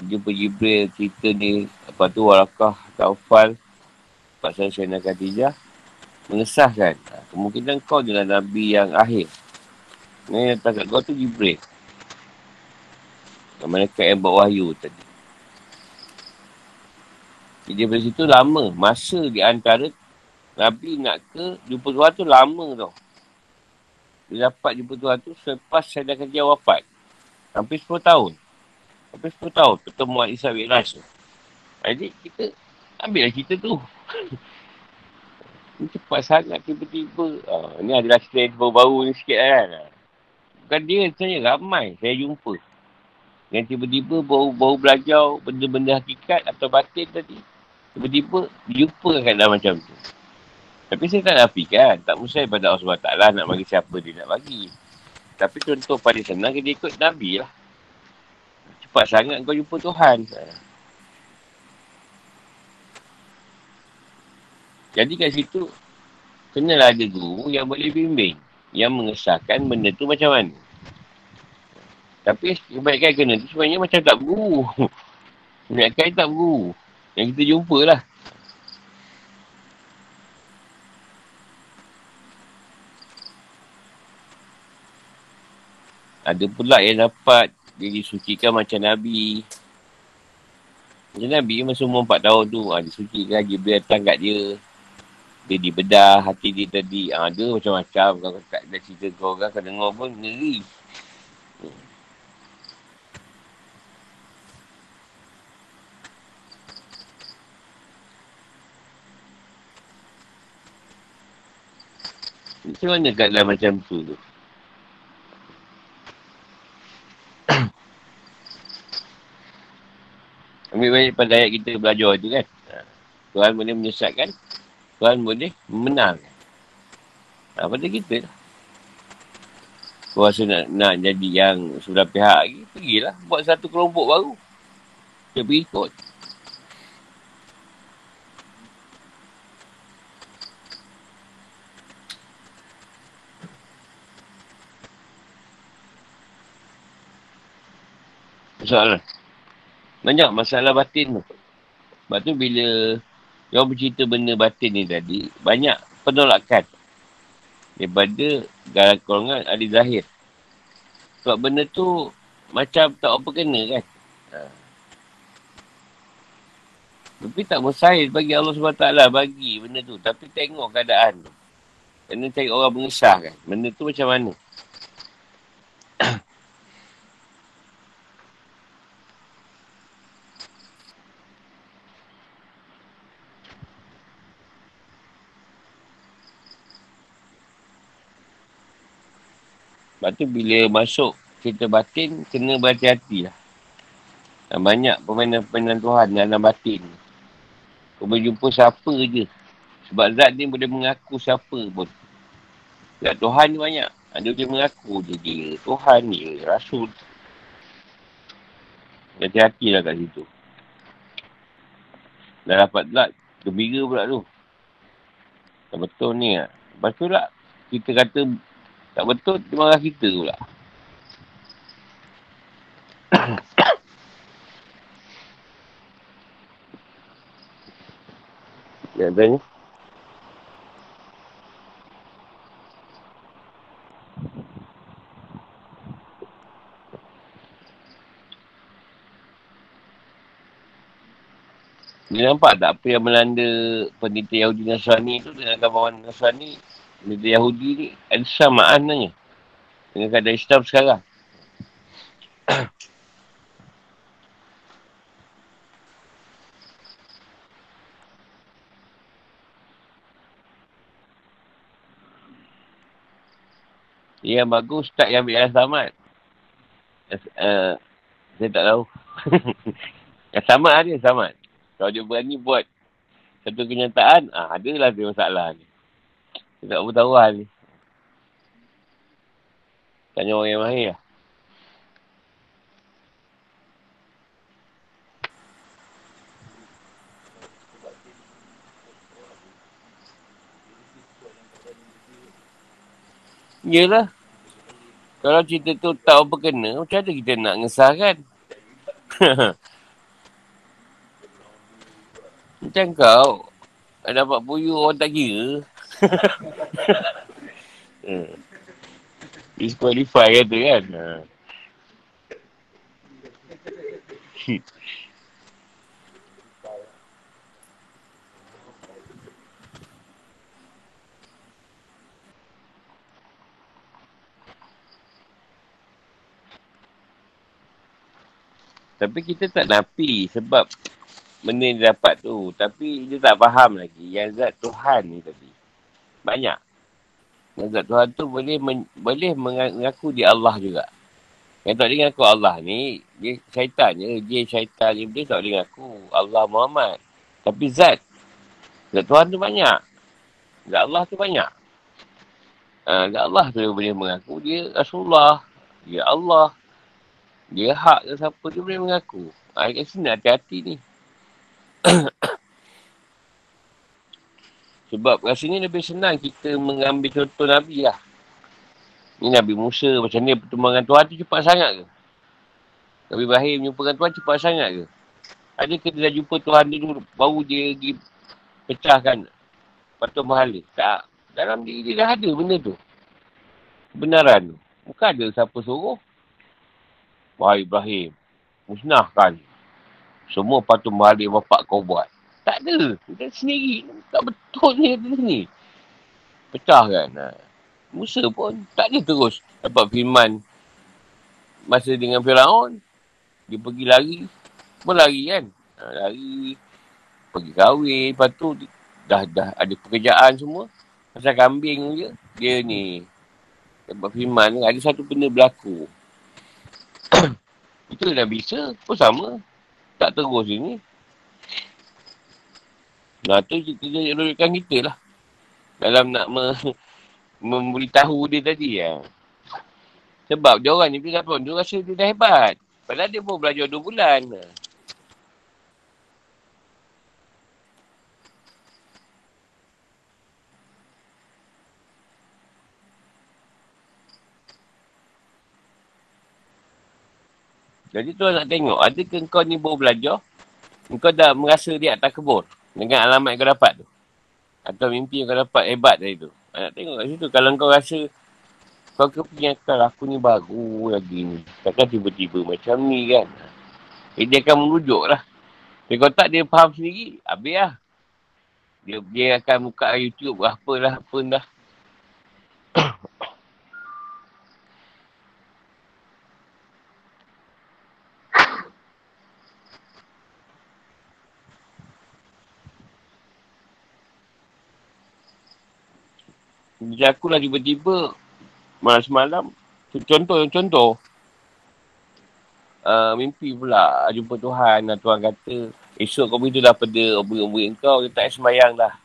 Jumpa Jibril, cerita ni. Lepas tu Warakah, Taufal. Pasal Syahna Khadijah. Mengesahkan. Ha, kemungkinan kau adalah Nabi yang akhir. Ini yang datang kat kau tu Jibril. Yang mereka yang buat wahyu tadi. Jadi dari situ lama. Masa di antara Nabi nak ke jumpa Tuhan tu lama tau. Dia dapat jumpa Tuhan tu selepas saya dah kerja wafat. Hampir 10 tahun. Hampir 10 tahun pertemuan Isa Wiras tu. Jadi kita ambil lah cerita tu. [LAUGHS] Ini cepat sangat tiba-tiba. Ha, ini adalah cerita baru-baru ni sikit lah kan. Bukan dia, saya ramai saya jumpa. Yang tiba-tiba baru, baru belajar benda-benda hakikat atau batin tadi. Tiba-tiba jumpa kan macam tu. Tapi saya tak nafikan. Tak mustahil pada Allah SWT nak bagi siapa dia nak bagi. Tapi contoh pada senang dia ikut Nabi lah. Cepat sangat kau jumpa Tuhan. Jadi kat situ, kenalah ada guru yang boleh bimbing. Yang mengesahkan benda tu macam mana. Tapi kebaikan kena tu sebenarnya macam tak guru. [LAUGHS] Kebaikan tak guru. Yang kita jumpa lah. Ada pula yang dapat dia disucikan macam Nabi. Macam Nabi masa umur 4 tahun tu. Ha, disucikan Jibril datang kat dia dia dibedah hati dia tadi. Ha, ada macam-macam. Kau tak ada cerita kau orang, kau dengar pun ngeri. Macam mana kat dalam macam tu tu? [COUGHS] Ambil banyak pada ayat kita belajar tu kan. Ha. Tuhan boleh menyesatkan Tuhan boleh menang. Ha, pada kita lah. Kau nak, nak jadi yang sudah pihak lagi, pergilah. Buat satu kelompok baru. Dia pergi ikut. Masalah. Banyak masalah batin tu. Sebab tu bila yang bercerita benda batin ni tadi, banyak penolakan daripada golongan ahli zahir. Sebab benda tu macam tak apa kena kan. Ha. Tapi tak mustahil bagi Allah SWT bagi benda tu. Tapi tengok keadaan tu. Kena cari orang mengesah kan. Benda tu macam mana. Sebab tu bila masuk cerita batin, kena berhati-hati lah. Dan banyak permainan-permainan Tuhan dalam batin. Kau boleh jumpa siapa je. Sebab zat ni boleh mengaku siapa pun. Zat Tuhan ni banyak. Dia boleh mengaku je dia. Tuhan ni, Rasul. Hati-hati lah kat situ. Dah dapat zat, gembira pula tu. Tak betul ni lah. Lepas tu lah, kita kata tak betul, dia marah kita pula. [COUGHS] Dia tanya. Dia nampak tak apa yang melanda pendidik Yahudi Nasrani tu dengan gambaran Nasrani Negeri Yahudi ni ada samaan nanya. Dengan keadaan Islam sekarang. [CLEARS THROAT] yang bagus tak yang ambil yang selamat. Uh, saya tak tahu. [LAUGHS] yang selamat ada selamat. Kalau dia berani buat satu kenyataan, ah, adalah dia masalah ni. Dia tak tahu hal ni. Tanya orang yang mahir lah. Yelah. Kalau cerita tu tak apa kena, macam mana kita nak ngesah kan? [LAUGHS] macam kau, dapat puyuh orang tak kira. [LAUGHS] Disqualify kata kan. Ha. Tapi kita tak napi sebab benda yang dia dapat tu. Tapi dia tak faham lagi yang zat Tuhan ni tadi. Banyak. Zat Tuhan tu boleh men, boleh mengaku dia Allah juga. Yang tak boleh mengaku Allah ni, dia syaitan je. Dia syaitan je. Dia tak boleh mengaku Allah Muhammad. Tapi zat. Zat Tuhan tu banyak. Zat Allah tu banyak. Uh, zat Allah tu boleh mengaku dia Rasulullah. Dia Allah. Dia hak ke siapa dia boleh mengaku. Ha, kat sini hati-hati ni. [CLEARS THROAT] Sebab rasanya lebih senang kita mengambil contoh Nabi lah. Ni Nabi Musa macam ni pertemuan Tuhan tu cepat sangat ke? Nabi Ibrahim jumpa dengan Tuhan cepat sangat ke? Ada ke dia dah jumpa Tuhan dulu baru dia pergi pecahkan patung mahala? Tak. Dalam diri dia dah ada benda tu. Kebenaran tu. Bukan ada siapa suruh. Wahai Ibrahim, musnahkan semua patung balik bapak kau buat. Tak ada. Dia sendiri. Tak betul ni ada sini. Pecah kan. Ha. Musa pun tak ada terus dapat firman masa dengan Firaun. Dia pergi lari. Pun lari kan. Ha, lari. Pergi kahwin. Lepas tu dah, dah ada pekerjaan semua. Pasal kambing je. Dia ni. Dapat firman. Ada satu benda berlaku. [COUGHS] Itu dah bisa pun sama. Tak terus ini. Nah tu kita rujukan kita lah. Dalam nak me, [LAUGHS] memberitahu dia tadi ya. Sebab dia orang ni bila pun dia rasa dia dah hebat. Padahal dia pun belajar 2 bulan. Jadi tu nak tengok, adakah kau ni baru belajar? Kau dah merasa dia atas kebun dengan alamat yang kau dapat tu. Atau mimpi yang kau dapat hebat dari tu. Nak tengok kat situ. Kalau kau rasa kau kepenyakan aku ni baru lagi ni. Takkan tiba-tiba macam ni kan. Eh, dia akan merujuk lah. Tapi kalau tak dia faham sendiri, habis lah. Dia, dia akan buka YouTube apa lah, apa dah. [COUGHS] Macam aku lah tiba-tiba malam semalam. Contoh yang contoh. Uh, mimpi pula jumpa Tuhan. Dan Tuhan kata, esok kau begitu dah pada obeng-obeng kau. Dia tak semayang dah.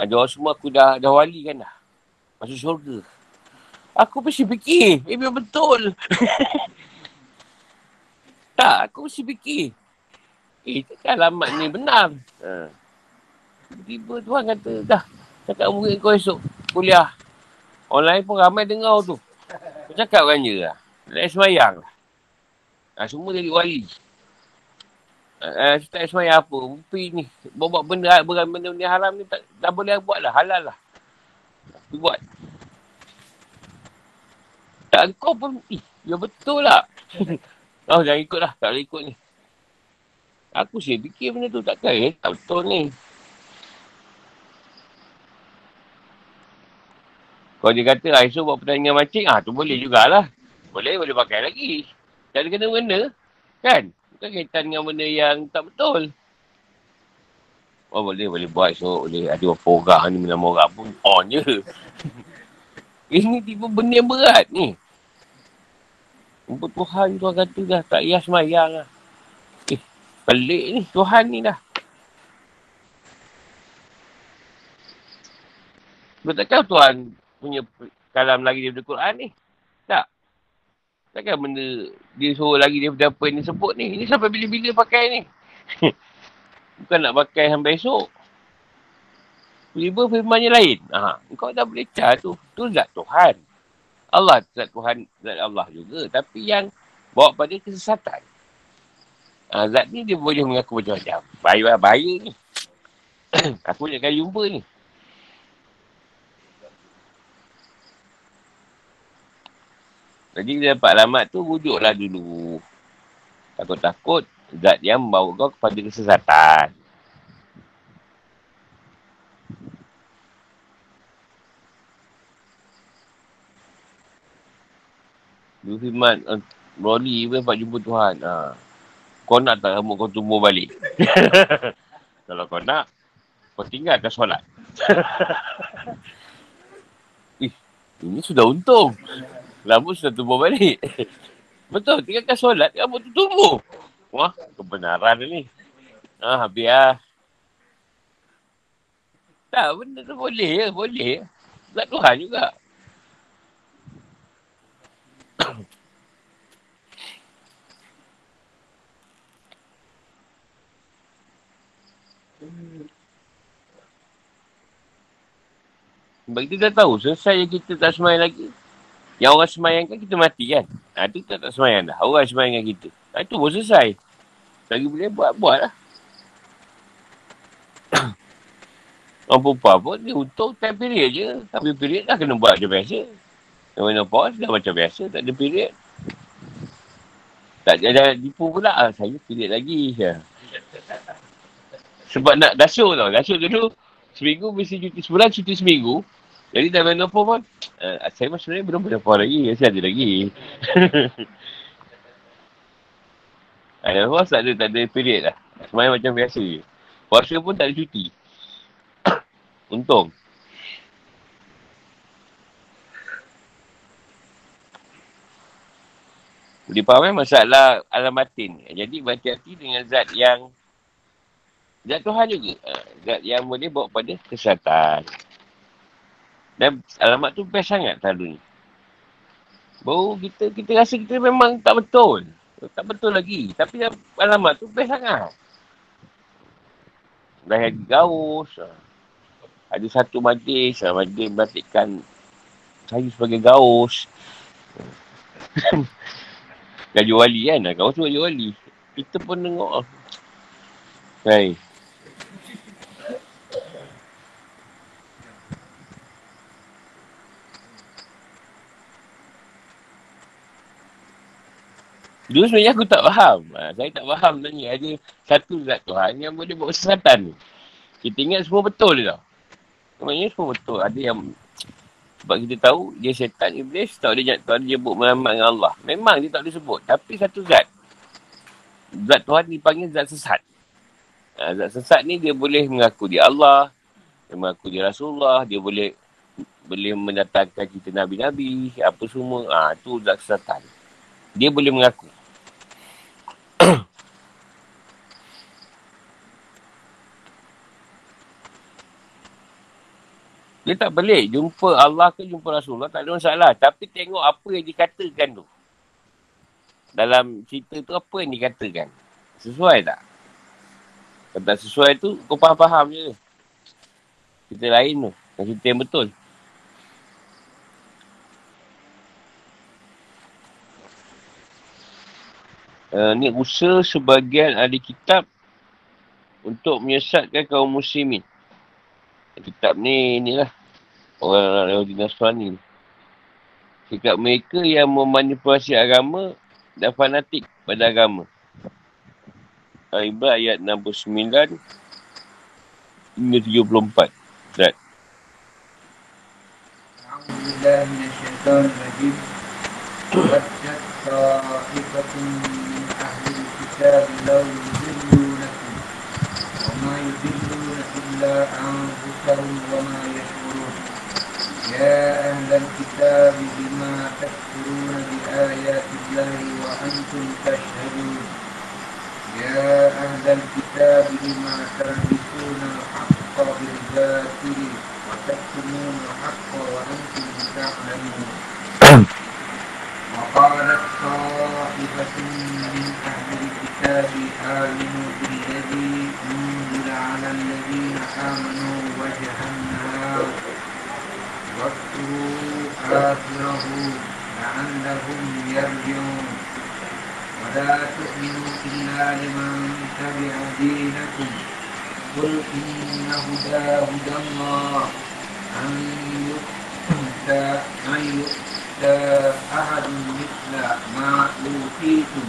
Ada orang semua aku dah, dah wali kan dah. Masuk syurga. Aku mesti fikir. Eh, betul. [LAUGHS] tak, aku mesti fikir. Eh, kan alamat ni benar. Ha. Tiba-tiba Tuhan kata, dah. Cakap murid kau esok kuliah. Online pun ramai dengar tu. Aku cakap kan je lah. Tak semayang lah. Ha, semua jadi wali. Ha, tak semayang apa. Rupi ni. Buat benda, benda, benda, benda haram ni tak, tak boleh buat lah. Halal lah. Aku buat. Tak kau pun. Eh, ya betul lah. [LAUGHS] oh, jangan ikut lah. Tak boleh ikut ni. Aku sih fikir benda tu takkan eh. Tak betul ni. Kalau dia kata ah, esok buat pertandingan mancing, ah tu boleh jugalah. Boleh, boleh pakai lagi. Tak ada kena-kena. Kan? Bukan kaitan dengan benda yang tak betul. Oh boleh, boleh buat esok. Boleh ada orang ni menama orang pun on je. [LAUGHS] Ini tiba benda yang berat ni. Jumpa Tuhan tu kata dah tak payah semayang lah. Eh, pelik ni Tuhan ni dah. Betulkah Tuhan punya kalam lagi daripada Quran ni. Tak. Takkan benda dia suruh lagi daripada apa yang disebut ni. Ini sampai bila-bila pakai ni. [LAUGHS] Bukan nak pakai sampai esok. Tiba firmannya lain. Ha, kau dah boleh cah tu. Tu zat Tuhan. Allah zat Tuhan, zat Allah juga. Tapi yang bawa pada kesesatan. Ha, zat ni dia boleh mengaku macam-macam. Bahaya, bahaya ni. [COUGHS] Aku nak kali jumpa ni. Jadi dia dapat alamat tu, wujudlah dulu. Takut-takut, zat yang membawa kau kepada kesesatan. Dulu firman, uh, Broly pun dapat jumpa Tuhan. Ha. Kau nak tak rambut kau tumbuh balik? [LAUGHS] Kalau kau nak, kau tinggalkan solat. [LAUGHS] Ih, ini sudah untung. Rambut sudah tumbuh balik. [LAUGHS] Betul, tinggalkan solat, rambut tu tumbuh. Wah, kebenaran ni. Ah, ha, biar. Tak, benda tu boleh ya, boleh. Tak Tuhan juga. [COUGHS] Sebab kita dah tahu, selesai kita tak semayang lagi. Yang orang semayang kan kita mati kan? Ha, tu tak, tak semayang dah. Orang semayang kita. Ha, itu pun selesai. Lagi boleh buat, buat lah. [COUGHS] orang perempuan pun, dia untung time period je. Tapi period dah kena buat macam biasa. Yang mana pun dah macam biasa, tak ada period. Tak ada tipu pula. Ah, saya period lagi. Ya. Sebab nak dasur tau. Dasur dulu, seminggu mesti cuti sebulan, cuti seminggu. Jadi dah menopau pun, uh, saya masih sebenarnya belum menopau lagi. Masih ada lagi. [LAUGHS] Ada puas tak ada, tak ada period lah. Semuanya macam biasa je. Puasa pun tak ada cuti. [COUGHS] Untung. Boleh faham kan masalah alamatin. Jadi berhati-hati dengan zat yang Zat Tuhan juga. Ha, zat yang boleh bawa pada kesihatan. Dan alamat tu best sangat selalu ni. Baru kita, kita rasa kita memang tak betul. Tak betul lagi. Tapi alamat tu best sangat. Dah lagi gaus. Ada satu majlis. Ha, majlis berartikan saya sebagai gaus. [LAUGHS] Gaji wali kan. Gaus tu gaji wali. Kita pun tengok. Baik. Dulu sebenarnya aku tak faham. Ha, saya tak faham sebenarnya ada satu zat Tuhan yang boleh buat kesesatan ni. Kita ingat semua betul dia tau. Sebenarnya semua betul. Ada yang sebab kita tahu dia setan, iblis, tak dia, tak dia sebut melamat dengan Allah. Memang dia tak boleh sebut. Tapi satu zat. Zat Tuhan dipanggil zat sesat. Ha, zat sesat ni dia boleh mengaku dia Allah. Dia mengaku dia Rasulullah. Dia boleh boleh mendatangkan kita Nabi-Nabi. Apa semua. Ha, tu zat sesatan. Dia boleh mengaku. [CLEARS THROAT] Dia tak boleh jumpa Allah ke jumpa Rasulullah tak ada masalah. Tapi tengok apa yang dikatakan tu. Dalam cerita tu apa yang dikatakan. Sesuai tak? Kalau tak sesuai tu kau faham-faham je. Kita lain tu. Cerita yang betul. Uh, ni usaha sebagian ahli kitab untuk menyesatkan kaum muslimin. Kitab ni inilah orang Yahudi Nasrani ni. Sikap mereka yang memanipulasi agama dan fanatik pada agama. Al-Ibrah ayat 69 hingga 74. Zat.
Alhamdulillah minasyaitan rajim. Wajat ta'ifatun min yudillunakum. Wa ma yudilluna illa anfusahum wa ma yashurun. يا أهل الكتاب بما تكفرون بآيات الله وأنتم تشهدون يا أهل الكتاب بما تلبسون الحق بالباطل وتكتمون الحق وأنتم تعلمون وقالت طائفة من أهل الكتاب آمنوا بالذي أنزل على الذين آمنوا وجه النهار واكفروا آخره لعلهم يرجعون. ولا تؤمنوا إلا لمن تبع دينكم. قل إن هدى هدى الله. أن يؤتى أحد مثل ما أوتيتم.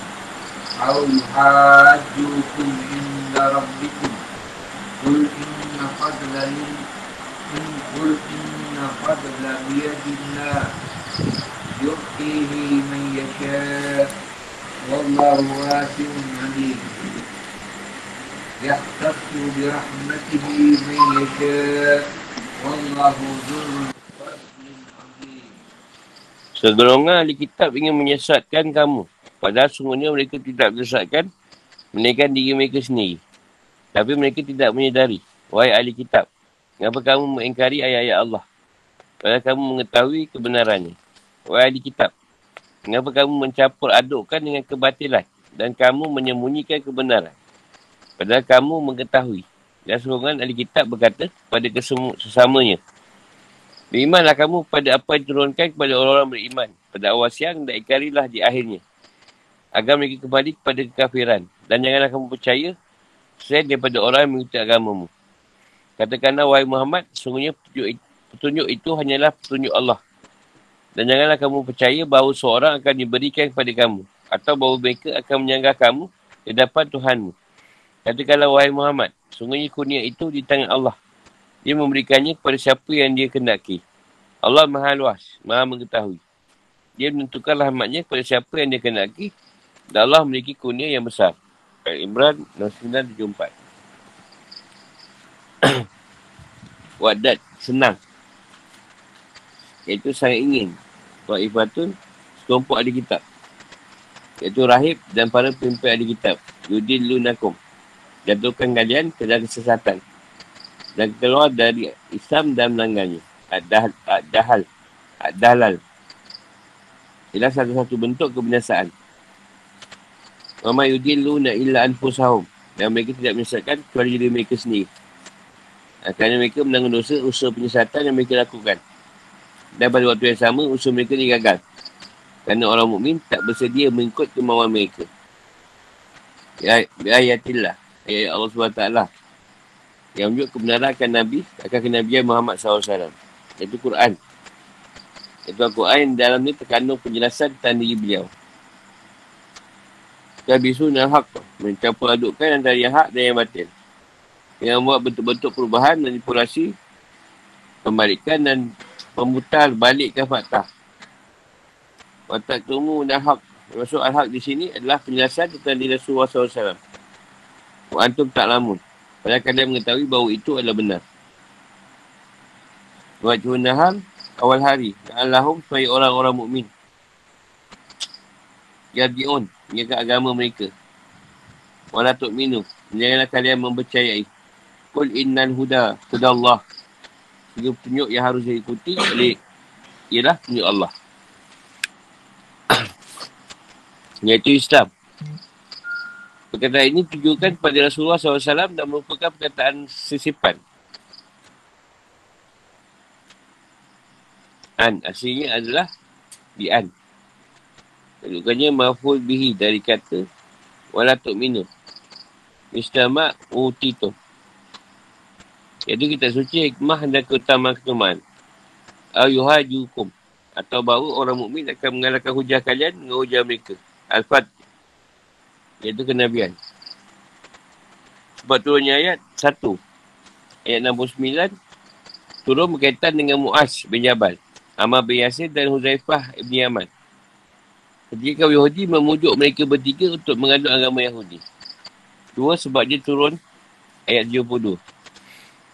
أو يحاجوكم عند ربكم قل إن فضل قل إن فضل بيد الله يؤتيه من يشاء والله واسع عليم يختص برحمته من يشاء والله ذو
Segelongan ahli kitab ingin menyesatkan kamu. Padahal sungguhnya mereka tidak menyesatkan menaikkan diri mereka sendiri. Tapi mereka tidak menyedari. Wahai ahli kitab. Kenapa kamu mengingkari ayat-ayat Allah? Padahal kamu mengetahui kebenarannya. Wahai ahli kitab. Kenapa kamu mencampur adukkan dengan kebatilan? Dan kamu menyembunyikan kebenaran? Padahal kamu mengetahui. Dan seorang ahli kitab berkata pada kesesamanya. Berimanlah kamu pada apa yang diturunkan kepada orang-orang beriman. Pada awal siang dan ikarilah di akhirnya. Agar mereka kembali kepada kekafiran. Dan janganlah kamu percaya selain daripada orang yang mengikuti agamamu. Katakanlah wahai Muhammad, sungguhnya petunjuk, petunjuk itu hanyalah petunjuk Allah. Dan janganlah kamu percaya bahawa seorang akan diberikan kepada kamu. Atau bahawa mereka akan menyanggah kamu di depan Tuhanmu. Katakanlah wahai Muhammad, sungguhnya kurnia itu di tangan Allah. Dia memberikannya kepada siapa yang dia kendaki. Allah maha luas, maha mengetahui. Dia menentukan rahmatnya kepada siapa yang dia kendaki. Dan Allah memiliki kurnia yang besar. Al-Imran 974. Wadat, senang. Iaitu sangat ingin. Wa'ifatun, sekelompok ahli kitab. Iaitu rahib dan para pemimpin ahli kitab. Yudin lunakum jatuhkan kalian ke dalam kesesatan dan keluar dari Islam dan melanggarnya. Ad-dahal. Ad-dahal. Ad-dahlal. Ialah satu-satu bentuk kebinasaan. Wa ma yudilluna illa anfusahum. Dan mereka tidak menyesatkan kecuali diri mereka sendiri. Ha, kerana mereka menanggung dosa usaha penyesatan yang mereka lakukan. Dan pada waktu yang sama, usaha mereka digagal. Kerana orang mukmin tak bersedia mengikut kemauan mereka. Ya, ayatillah ayat Allah SWT yang menunjuk kebenaran akan Nabi akan kenabian Muhammad SAW iaitu Quran iaitu Al-Quran dalam ni terkandung penjelasan tentang diri beliau Kabisu dan hak mencampur adukkan antara yang hak dan yang batin yang membuat bentuk-bentuk perubahan manipulasi pembalikan dan pemutar balikkan fakta Watak tumu dan hak Maksud al-haq di sini adalah penjelasan tentang diri Rasulullah SAW. Antum tak lamun. Padahal kalian mengetahui bahawa itu adalah benar. Wajhun nahar awal hari. Allahum supaya orang-orang mukmin. Yardi'un. Menjaga agama mereka. Wala tu'minu. Janganlah kalian mempercayai. Kul innal huda. Huda Allah. Tiga petunjuk yang harus diikuti oleh ialah petunjuk Allah. [COUGHS] Iaitu Islam. Perkataan ini tujukan kepada Rasulullah SAW dan merupakan perkataan sesipan. An, aslinya adalah di an. Tujukannya maful bihi dari kata walatuk minu. Mistama utito. Jadi kita suci hikmah dan keutamaan keutamaan. Ayuhajukum. Atau bahawa orang mukmin akan mengalahkan hujah kalian dengan hujah mereka. Al-Fat Iaitu kenabian. Sebab turunnya ayat satu. Ayat 69. Turun berkaitan dengan Mu'az bin Jabal. Amal bin Yasir dan Huzaifah bin Yaman. Ketika kaum Yahudi memujuk mereka bertiga untuk mengaduk agama Yahudi. Dua sebab dia turun ayat 72.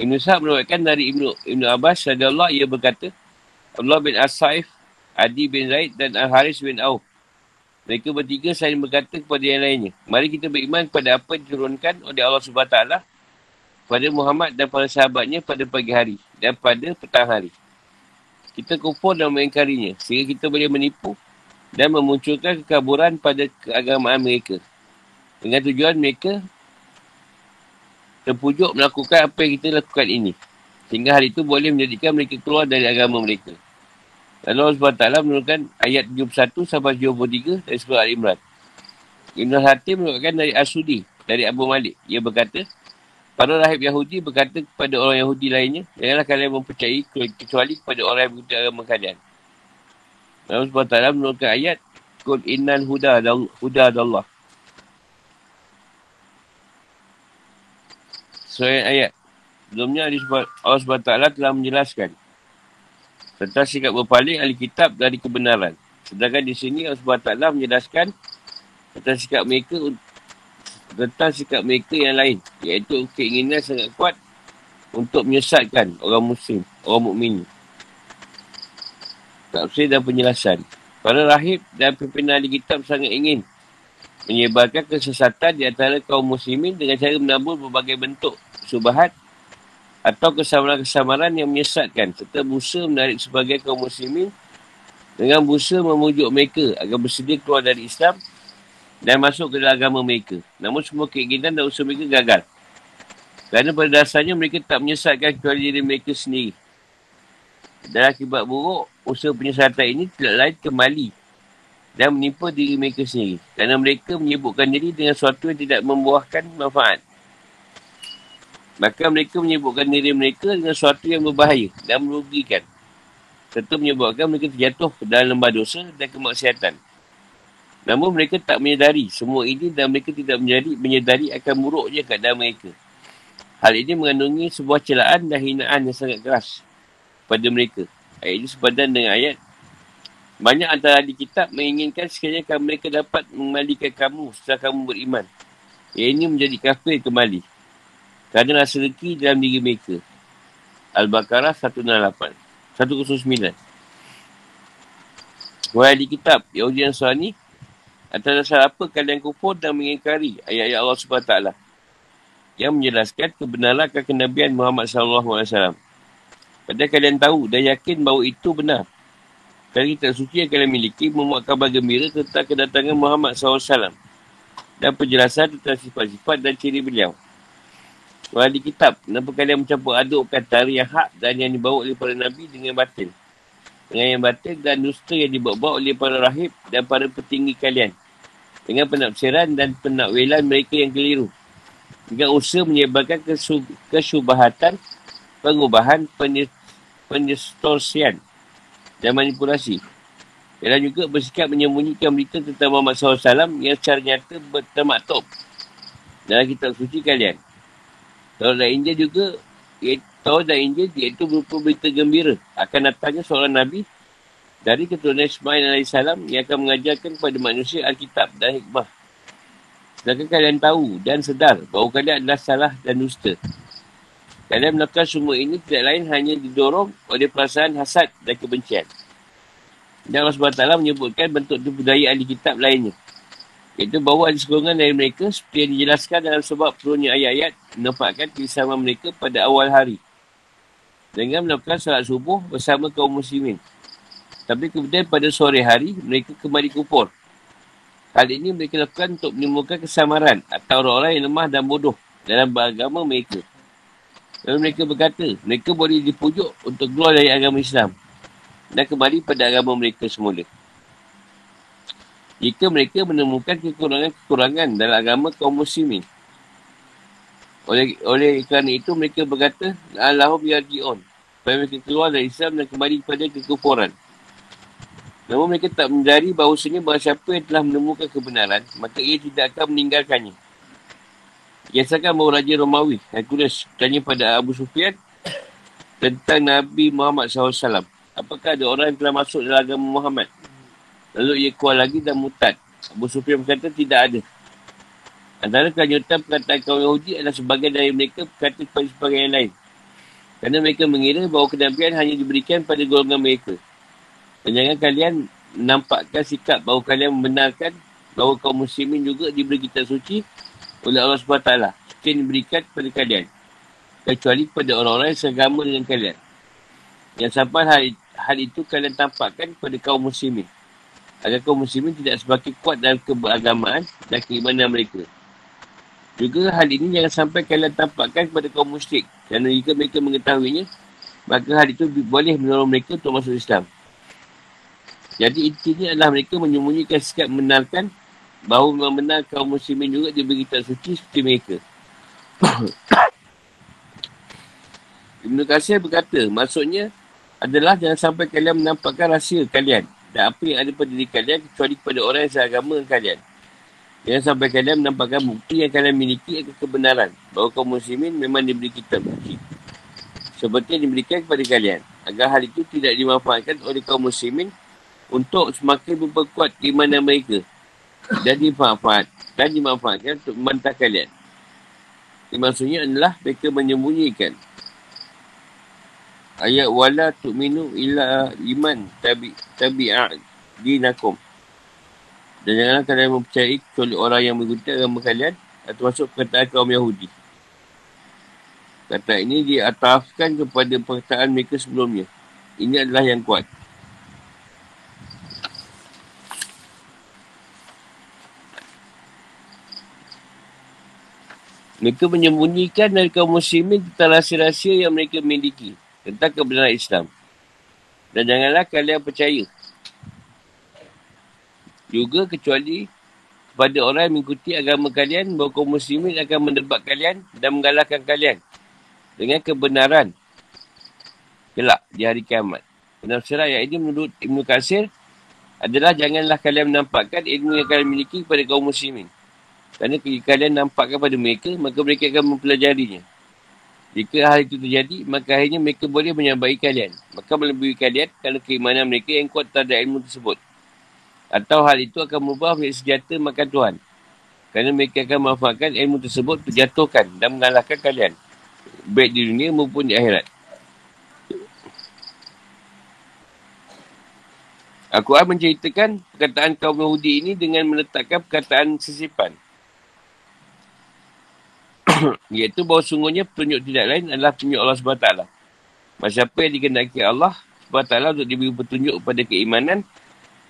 Ibn Sa'ad merupakan dari Ibn, Ibn Abbas radiyallahu ia berkata Allah bin As-Saif, Adi bin Zaid dan Al-Haris bin Auf mereka bertiga saling berkata kepada yang lainnya. Mari kita beriman kepada apa yang diturunkan oleh Allah SWT pada Muhammad dan para sahabatnya pada pagi hari dan pada petang hari. Kita kufur dan mengingkarinya sehingga kita boleh menipu dan memunculkan kekaburan pada keagamaan mereka. Dengan tujuan mereka terpujuk melakukan apa yang kita lakukan ini. Sehingga hal itu boleh menjadikan mereka keluar dari agama mereka. Lalu Allah SWT menurunkan ayat 71 sampai 73 dari surah Al-Imran. Ibn Hatim menurunkan dari Asudi, dari Abu Malik. Ia berkata, para rahib Yahudi berkata kepada orang Yahudi lainnya, janganlah kalian mempercayai kecuali kepada orang yang mengikuti agama kalian. Allah SWT menurunkan ayat Kul innal huda huda Allah. Soal ayat. Sebelumnya Allah SWT telah menjelaskan tentang sikap berpaling ahli kitab dari kebenaran. Sedangkan di sini Allah SWT menjelaskan tentang sikap mereka tentang sikap mereka yang lain. Iaitu keinginan sangat kuat untuk menyesatkan orang muslim, orang mukmin. Tafsir dan penjelasan. Para rahib dan pimpinan ahli kitab sangat ingin menyebarkan kesesatan di antara kaum muslimin dengan cara menabur berbagai bentuk subahat atau kesamaran-kesamaran yang menyesatkan serta busa menarik sebagai kaum muslimin dengan busa memujuk mereka agar bersedia keluar dari Islam dan masuk ke dalam agama mereka. Namun semua keinginan dan usaha mereka gagal. Kerana pada dasarnya mereka tak menyesatkan kecuali diri mereka sendiri. Dan akibat buruk, usaha penyesatan ini tidak lain kembali dan menimpa diri mereka sendiri. Kerana mereka menyebutkan diri dengan sesuatu yang tidak membuahkan manfaat. Maka mereka menyebutkan diri mereka dengan sesuatu yang berbahaya dan merugikan. Serta menyebabkan mereka terjatuh dalam lembah dosa dan kemaksiatan. Namun mereka tak menyedari semua ini dan mereka tidak menjadi menyedari akan buruknya keadaan mereka. Hal ini mengandungi sebuah celaan dan hinaan yang sangat keras pada mereka. Ayat ini sepadan dengan ayat banyak antara di kitab menginginkan sekiranya mereka dapat mengembalikan kamu setelah kamu beriman. Yang ini menjadi kafir kembali. Kerana rasa rezeki dalam diri mereka. Al-Baqarah 168. 109. Wahai di kitab, Yahudi dan Suhani, atas dasar apa kalian kufur dan mengingkari ayat-ayat Allah SWT yang menjelaskan kebenaran akan kenabian Muhammad SAW. Padahal kalian tahu dan yakin bahawa itu benar. Kerana kita suci yang kalian miliki memuat kabar gembira tentang kedatangan Muhammad SAW dan penjelasan tentang sifat-sifat dan ciri beliau. Wahai kitab, kenapa kalian mencampur adukkan tarikh yang hak dan yang dibawa oleh para Nabi dengan batin? Dengan yang batin dan dusta yang dibawa-bawa oleh para rahib dan para petinggi kalian. Dengan penafsiran dan penakwilan mereka yang keliru. Dengan usaha menyebarkan kesubahatan pengubahan penyestorsian dan manipulasi. Dan juga bersikap menyembunyikan berita tentang Muhammad SAW yang secara nyata bertemaktub dalam kitab suci kalian. Taurat dan Injil juga, Taurat dan Injil iaitu berupa berita gembira akan datangnya seorang Nabi dari keturunan Ismail AS yang akan mengajarkan kepada manusia Alkitab dan Hikmah. Sedangkan kalian tahu dan sedar bahawa kalian adalah salah dan dusta. Kalian melakukan semua ini tidak lain hanya didorong oleh perasaan hasad dan kebencian. Dan Allah SWT menyebutkan bentuk tu budaya ahli kitab lainnya. Iaitu bahawa ada sekurang dari mereka seperti yang dijelaskan dalam sebab turunnya ayat-ayat menampakkan kisah mereka pada awal hari. Dengan melakukan salat subuh bersama kaum muslimin. Tapi kemudian pada sore hari mereka kembali kupur. Hal ini mereka lakukan untuk menimbulkan kesamaran atau orang-orang yang lemah dan bodoh dalam beragama mereka. Lalu mereka berkata, mereka boleh dipujuk untuk keluar dari agama Islam dan kembali pada agama mereka semula. Jika mereka menemukan kekurangan-kekurangan dalam agama kaum muslimin. Oleh, oleh kerana itu mereka berkata, Allahum yarji'un. Supaya mereka keluar dari Islam dan kembali kepada kekufuran. Namun mereka tak mencari bahawasanya bahawa siapa yang telah menemukan kebenaran, maka ia tidak akan meninggalkannya. Kisahkan bahawa Raja Romawi, Hercules, tanya pada Abu Sufyan tentang Nabi Muhammad SAW. Apakah ada orang yang telah masuk dalam agama Muhammad? Lalu ia keluar lagi dan mutad. Abu Sufyan berkata tidak ada. Antara kelanjutan perkataan kaum Yahudi adalah sebagian dari mereka berkata kepada sebagian yang lain. Kerana mereka mengira bahawa kenabian hanya diberikan pada golongan mereka. Dan jangan kalian nampakkan sikap bahawa kalian membenarkan bahawa kaum muslimin juga diberi kitab suci oleh Allah SWT yang diberikan kepada kalian. Kecuali kepada orang-orang yang segama dengan kalian. Yang sampai hal, hal itu kalian tampakkan kepada kaum muslimin. Agar kaum muslimin tidak semakin kuat dalam keberagamaan dan keimanan mereka. Juga hal ini jangan sampai kalian tampakkan kepada kaum musyrik. Kerana jika mereka mengetahuinya maka hal itu boleh menolong mereka untuk masuk Islam. Jadi intinya adalah mereka menyembunyikan sikap membenarkan bahawa memang benar kaum muslimin juga diberi kitab suci seperti mereka. [COUGHS] Ibn Qasir berkata, maksudnya adalah jangan sampai kalian menampakkan rahsia kalian dan apa yang ada pada diri kalian kecuali kepada orang yang seagama kalian. Jangan sampai kalian menampakkan bukti yang kalian miliki akan kebenaran bahawa kaum muslimin memang diberi kitab suci. Seperti yang diberikan kepada kalian. Agar hal itu tidak dimanfaatkan oleh kaum muslimin untuk semakin memperkuat keimanan mereka. Dan dimanfaat, dan dimanfaatkan untuk membantah kalian. Yang maksudnya adalah mereka menyembunyikan ayat wala tu'minu illa iman tabi tabi'a dinakum dan janganlah kalian mempercayai kecuali orang yang mengikuti agama kalian atau masuk perkataan kaum Yahudi. Kata ini diatafkan kepada perkataan mereka sebelumnya. Ini adalah yang kuat. Mereka menyembunyikan dari kaum muslimin tentang rahsia-rahsia yang mereka miliki tentang kebenaran Islam. Dan janganlah kalian percaya juga kecuali kepada orang yang mengikuti agama kalian bahawa kaum muslimin akan mendebat kalian dan mengalahkan kalian dengan kebenaran kelak di hari kiamat. Penafsiran ayat ini menurut Ibn Qasir adalah janganlah kalian menampakkan ilmu yang kalian miliki kepada kaum muslimin. Kerana jika kalian nampakkan kepada mereka, maka mereka akan mempelajarinya. Jika hal itu terjadi, maka akhirnya mereka boleh menyambai kalian. Maka melebih kalian kerana keimanan mereka yang kuat terhadap ilmu tersebut. Atau hal itu akan mengubah menjadi senjata makan Tuhan. Kerana mereka akan memanfaatkan ilmu tersebut terjatuhkan dan mengalahkan kalian. Baik di dunia maupun di akhirat. Al-Quran menceritakan perkataan kaum Yahudi ini dengan meletakkan perkataan sesipan. [COUGHS] Iaitu bahawa sungguhnya petunjuk tidak lain adalah petunjuk Allah SWT. Masa apa yang dikendaki Allah SWT untuk diberi petunjuk kepada keimanan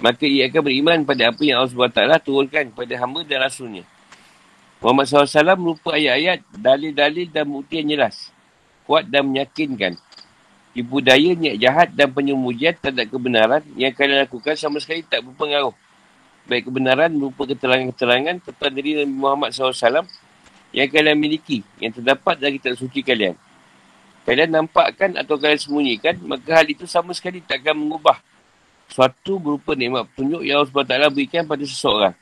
maka ia akan beriman pada apa yang Allah SWT turunkan kepada hamba dan rasulnya. Muhammad SAW merupakan ayat-ayat, dalil-dalil dan bukti yang jelas. Kuat dan meyakinkan. Ibu daya, niat jahat dan penyembunyian terhadap kebenaran yang kalian lakukan sama sekali tak berpengaruh. Baik kebenaran berupa keterangan-keterangan tentang diri Nabi Muhammad SAW yang kalian miliki, yang terdapat dari kitab suci kalian. Kalian nampakkan atau kalian sembunyikan, maka hal itu sama sekali tak akan mengubah suatu berupa nikmat petunjuk yang Allah SWT berikan pada seseorang.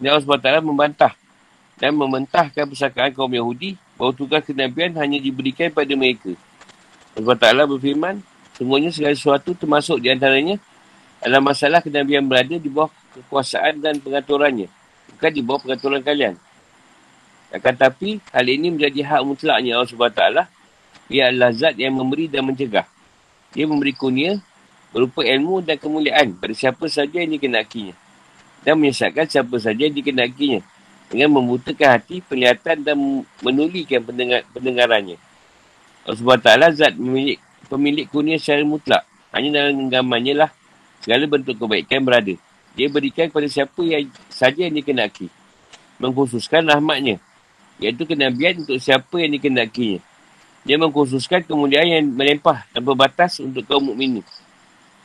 Dan Allah SWT membantah dan mementahkan persakaan kaum Yahudi bahawa tugas kenabian hanya diberikan pada mereka. Allah SWT berfirman, semuanya segala sesuatu termasuk di antaranya adalah masalah kenabian berada di bawah kekuasaan dan pengaturannya. Bukan di bawah pengaturan kalian. Akan tapi, hal ini menjadi hak mutlaknya Allah SWT. Ia adalah zat yang memberi dan mencegah. Dia memberi kunia berupa ilmu dan kemuliaan pada siapa saja yang dikenakinya dan menyesatkan siapa saja yang dikenakinya dengan membutakan hati, penglihatan dan menulikan pendengar, pendengarannya. Allah SWT zat pemilik, pemilik kunia secara mutlak. Hanya dalam genggamannya lah segala bentuk kebaikan berada. Dia berikan kepada siapa yang saja yang dikenaki. Mengkhususkan rahmatnya. Iaitu kenabian untuk siapa yang dikenakinya. Dia mengkhususkan kemuliaan yang melempah tanpa batas untuk kaum mukminin.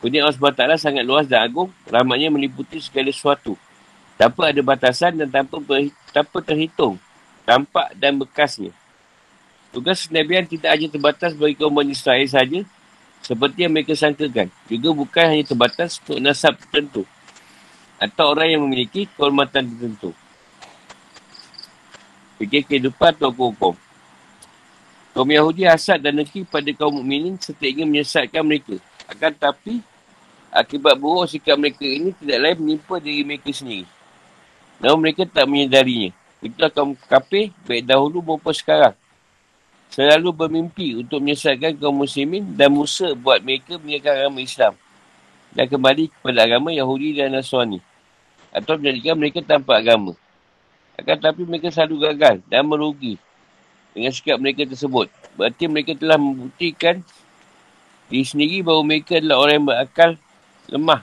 Kurnia Allah SWT sangat luas dan agung, rahmatnya meliputi segala sesuatu. Tanpa ada batasan dan tanpa, ber, tanpa terhitung, tampak dan bekasnya. Tugas Nabian tidak hanya terbatas bagi kaum Bani Israel saja, seperti yang mereka sangkakan. Juga bukan hanya terbatas untuk nasab tertentu. Atau orang yang memiliki kehormatan tertentu. Fikir kehidupan atau hukum. Kaum Yahudi hasad dan negeri pada kaum mukminin serta ingin menyesatkan mereka. Akan tapi, akibat buruk sikap mereka ini tidak lain menimpa diri mereka sendiri. Namun mereka tak menyedarinya. Itu akan kafir baik dahulu maupun sekarang. Selalu bermimpi untuk menyesatkan kaum muslimin dan Musa buat mereka meninggalkan agama Islam. Dan kembali kepada agama Yahudi dan Nasrani. Atau menjadikan mereka tanpa agama. Akan tapi mereka selalu gagal dan merugi dengan sikap mereka tersebut. Berarti mereka telah membuktikan diri sendiri bahawa mereka adalah orang yang berakal lemah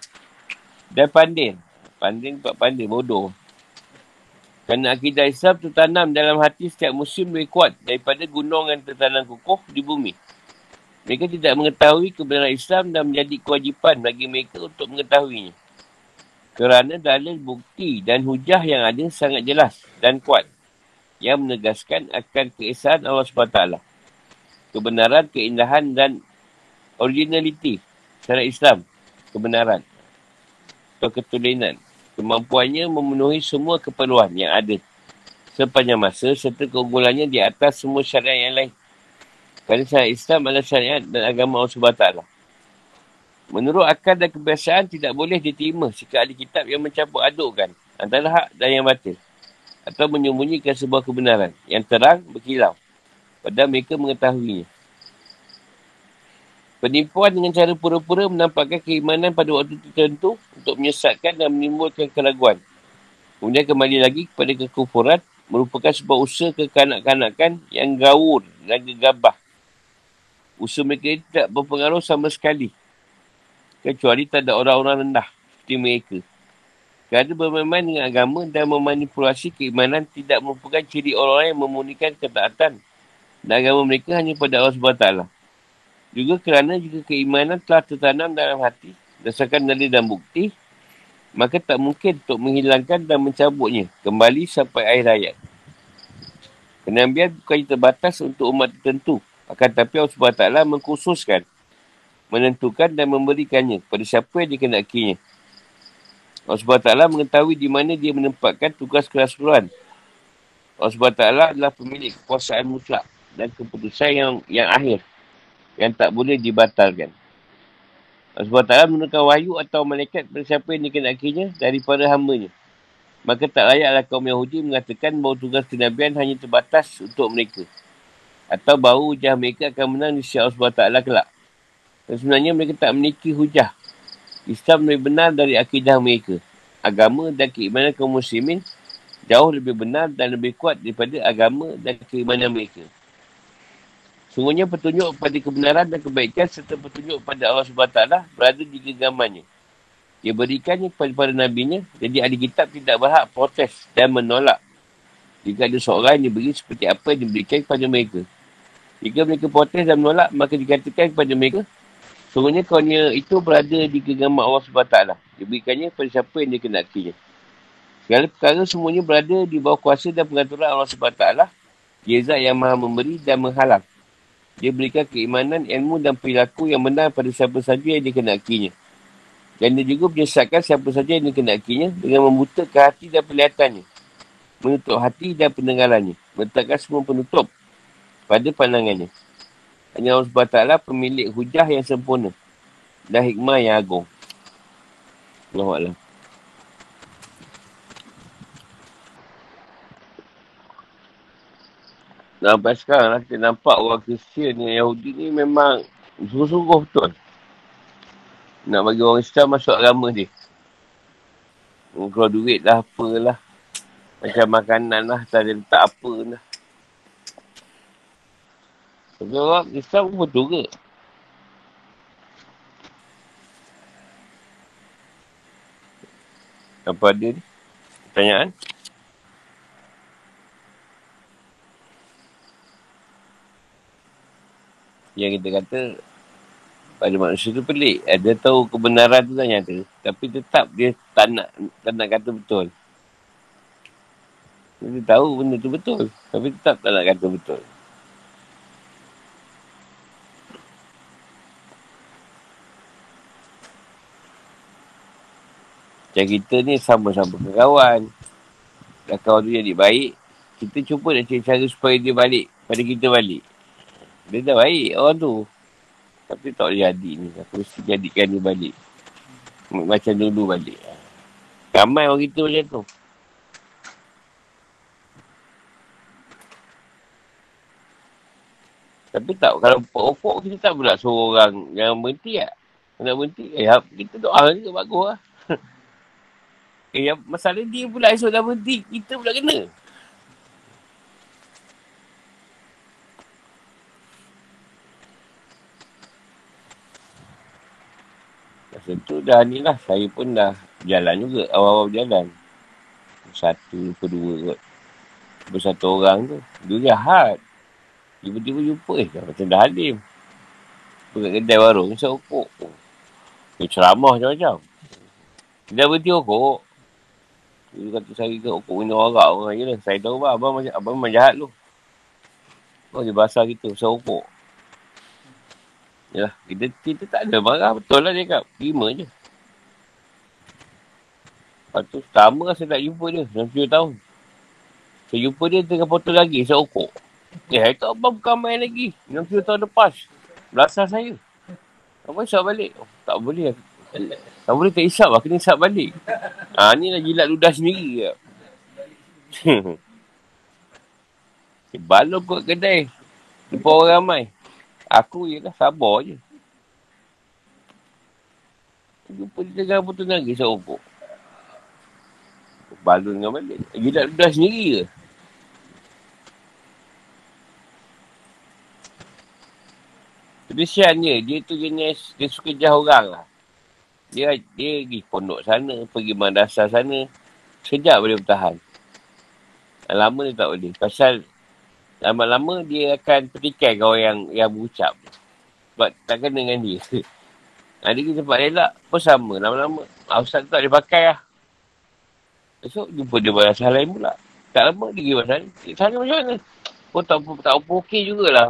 dan pandai. Pandai buat pandai, bodoh. Kerana akidah Islam tertanam dalam hati setiap musim lebih kuat daripada gunung yang tertanam kukuh di bumi. Mereka tidak mengetahui kebenaran Islam dan menjadi kewajipan bagi mereka untuk mengetahuinya. Kerana dalil bukti dan hujah yang ada sangat jelas dan kuat yang menegaskan akan keesaan Allah SWT. Kebenaran, keindahan dan originality secara Islam kebenaran atau ketulinan. Kemampuannya memenuhi semua keperluan yang ada sepanjang masa serta keunggulannya di atas semua syariat yang lain. Kerana syariat Islam adalah syariat dan agama Allah SWT. Menurut akal dan kebiasaan tidak boleh diterima jika ahli kitab yang mencampur adukkan antara hak dan yang batil. Atau menyembunyikan sebuah kebenaran yang terang berkilau. Padahal mereka mengetahuinya. Penipuan dengan cara pura-pura menampakkan keimanan pada waktu tertentu untuk menyesatkan dan menimbulkan keraguan. Kemudian kembali lagi kepada kekufuran merupakan sebuah usaha kekanak-kanakan yang gaul dan gegabah. Usaha mereka tidak berpengaruh sama sekali. Kecuali tak ada orang-orang rendah seperti mereka. Kerana bermain dengan agama dan memanipulasi keimanan tidak merupakan ciri orang-orang yang memunikan ketaatan dan agama mereka hanya pada Allah SWT. Juga kerana jika keimanan telah tertanam dalam hati berdasarkan dalil dan bukti, maka tak mungkin untuk menghilangkan dan mencabutnya kembali sampai akhir hayat. Kenabian bukan terbatas untuk umat tertentu. Akan tapi Allah SWT mengkhususkan, menentukan dan memberikannya kepada siapa yang dikenakinya. Allah SWT mengetahui di mana dia menempatkan tugas kerasulan. Allah SWT adalah pemilik kekuasaan mutlak dan keputusan yang yang akhir yang tak boleh dibatalkan. Allah SWT menggunakan wahyu atau malaikat pada siapa yang dikenakinya daripada hambanya. Maka tak layaklah kaum Yahudi mengatakan bahawa tugas kenabian hanya terbatas untuk mereka. Atau bahawa hujah mereka akan menang di sisi Allah SWT kelak. Dan sebenarnya mereka tak memiliki hujah. Islam lebih benar dari akidah mereka. Agama dan keimanan kaum muslimin jauh lebih benar dan lebih kuat daripada agama dan keimanan mereka. Sungguhnya petunjuk pada kebenaran dan kebaikan serta petunjuk pada Allah SWT berada di genggamannya. Dia berikannya kepada para nabinya, jadi ahli kitab tidak berhak protes dan menolak. Jika ada seorang yang diberi seperti apa yang diberikan kepada mereka. Jika mereka protes dan menolak, maka dikatakan kepada mereka, sungguhnya kawannya itu berada di genggaman Allah SWT. Dia berikannya kepada siapa yang dia kenakinya. Segala perkara semuanya berada di bawah kuasa dan pengaturan Allah SWT. Dia zat yang maha memberi dan menghalang. Dia berikan keimanan, ilmu dan perilaku yang benar pada siapa saja yang dikenakinya. Dan dia juga menyesatkan siapa saja yang dikenakinya dengan membutakan hati dan perlihatannya. Menutup hati dan pendengarannya. Meletakkan semua penutup pada pandangannya. Hanya Allah SWT pemilik hujah yang sempurna. Dan hikmah yang agung. Allah Allah. Sampai sekarang lah kita nampak orang Kristian ni, Yahudi ni memang sungguh-sungguh betul. Nak bagi orang Islam masuk agama dia. Keluar duit lah, apalah. Macam makanan lah, tak ada letak apa lah. Tapi orang Islam pun ke? Apa ada ni? Pertanyaan? yang kita kata pada manusia tu pelik. Eh, dia tahu kebenaran tu tanya tu. Tapi tetap dia tak nak, tak nak kata betul. Dia tahu benda tu betul. Tapi tetap tak nak kata betul. Macam kita ni sama-sama kawan. Dah kawan tu jadi baik. Kita cuba nak cari cara supaya dia balik. Pada kita balik. Dia dah baik orang tu. Tapi tak boleh jadi ni. Aku mesti jadikan dia balik. Macam dulu balik. Ramai orang kita macam tu. Tapi tak, kalau pokok kita tak pula suruh orang yang berhenti tak. Nak berhenti, eh, kita doa juga bagus lah. [LAUGHS] eh, masalah dia pula esok dah berhenti, kita pula kena. Masa tu dah ni lah. Saya pun dah jalan juga. Awal-awal jalan. Satu ke dua kot. Bersatu orang tu. Dia jahat. Tiba-tiba jumpa eh. Macam dah halim. Pergi kedai warung. Saya okok. Dia ceramah macam-macam. Dia berhenti okok. Dia kata saya ke okok minum orang. Orang je lah. Saya tahu lah. Abang, abang memang jahat tu. Oh dia basah gitu. Saya okok. Ya, kita, kita tak ada marah. Betul lah dia kata. Terima je. Lepas tu, sama saya tak jumpa dia. 60 tahun. Saya jumpa dia tengah potong lagi. Saya okok. Eh, saya tak apa bukan main lagi. 60 tahun lepas. Belasah saya. Apa isap balik? Oh, tak boleh. Tak boleh tak isap lah. Kena isap balik. Ha, ni lah jilat ludah sendiri. [LAUGHS] Balon kot kedai. Jumpa orang ramai. Aku je lah sabar je. Jumpa dia tengah putus nangis seorang Balon dengan balik. Jilat ludah sendiri ke? Kesian dia. Dia tu jenis, dia suka jauh orang lah. Dia, dia pergi pondok sana, pergi madrasah sana. Sekejap boleh bertahan. Lama dia tak boleh. Pasal lama-lama dia akan petikai kau yang yang berucap. Sebab tak kena dengan dia. [LAUGHS] Ada kita tempat elak pun sama. Lama-lama. Ah, Ustaz tu tak boleh pakai lah. Esok jumpa dia madrasah lain pula. Tak lama dia pergi madrasah. Sana macam mana? Pun tak, tak apa okey jugalah.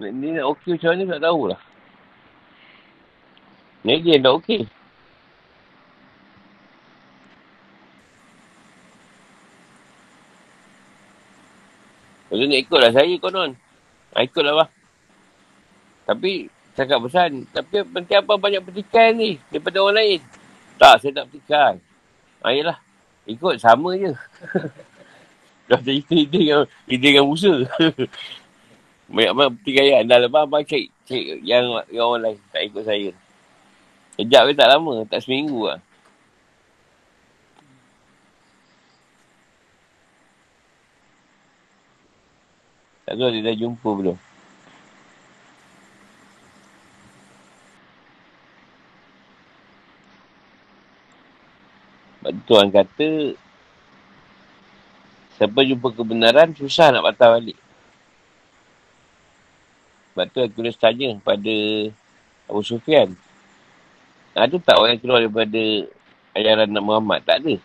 Ni nak okey macam mana tak tahulah. Ni dia nak okey. Tu nak ikutlah saya konon. Ha, ikutlah bah. Tapi, cakap pesan. Tapi, penting apa banyak petikan ni daripada orang lain. Tak, saya tak petikan. Ha, yelah. Ikut, sama je. Dah jadi ide dengan, dengan Musa. Banyak-banyak pertikaian. Dah lepas abang cek, cek yang, yang orang lain. Tak ikut saya. Kejap ke tak lama. Tak seminggu lah. Tak tahu dia dah jumpa belum. Sebab Tuhan kata, siapa jumpa kebenaran, susah nak patah balik. Sebab tu aku tanya pada Abu Sufyan. Ada tak orang yang keluar daripada ajaran Nabi Muhammad? Tak ada.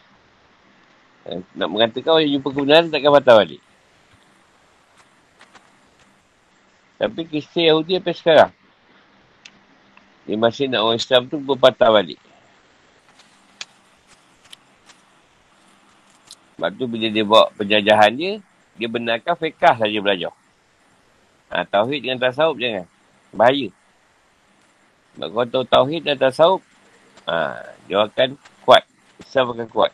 Eh, nak mengatakan orang yang jumpa kebenaran takkan patah balik. Tapi kisah Yahudi sampai sekarang. Dia masih nak orang Islam tu berpatah balik. Sebab tu bila dia bawa penjajahan dia, dia benarkan fiqah saja belajar. Ha, tauhid dengan tasawuf jangan. Bahaya. Sebab kau tahu tauhid dan tasawuf, ha, dia akan kuat. Islam akan kuat.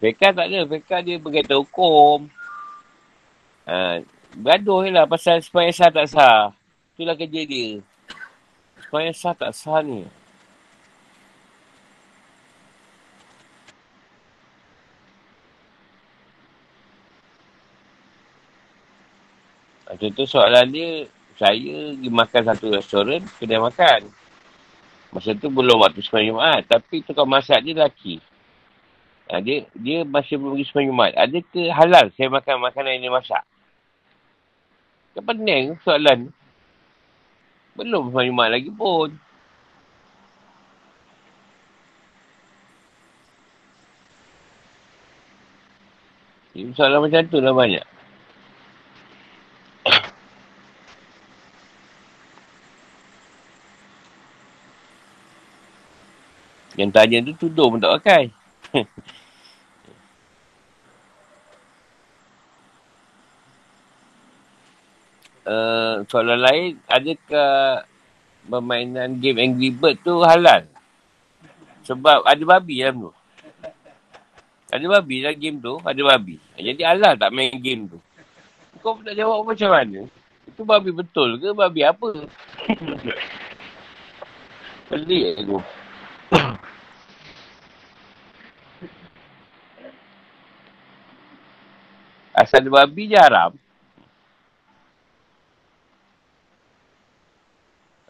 Fekah tak ada. Fekah dia berkata hukum. Ha, bergaduh je lah pasal supaya sah tak sah. Itulah kerja dia. Supaya sah tak sah ni. Contoh soalan dia, saya pergi makan satu restoran, kedai makan. Masa tu belum waktu sembahyang Jumaat. Tapi tukang masak dia lelaki. Ha, dia, dia masih belum pergi sembahyang Jumaat. Ada ke halal saya makan makanan yang dia masak? Kan pening soalan. Belum sembahyang Jumaat lagi pun. Soalan macam tu lah banyak. Yang tanya tu tuduh pun tak pakai. uh, [LAUGHS] soalan lain, adakah permainan game Angry Bird tu halal? Sebab ada babi dalam tu. Ada babi dalam game tu, ada babi. Jadi halal tak main game tu. Kau tak jawab macam mana? Itu babi betul ke babi apa? [LAUGHS] Pelik aku. Asal babi je haram.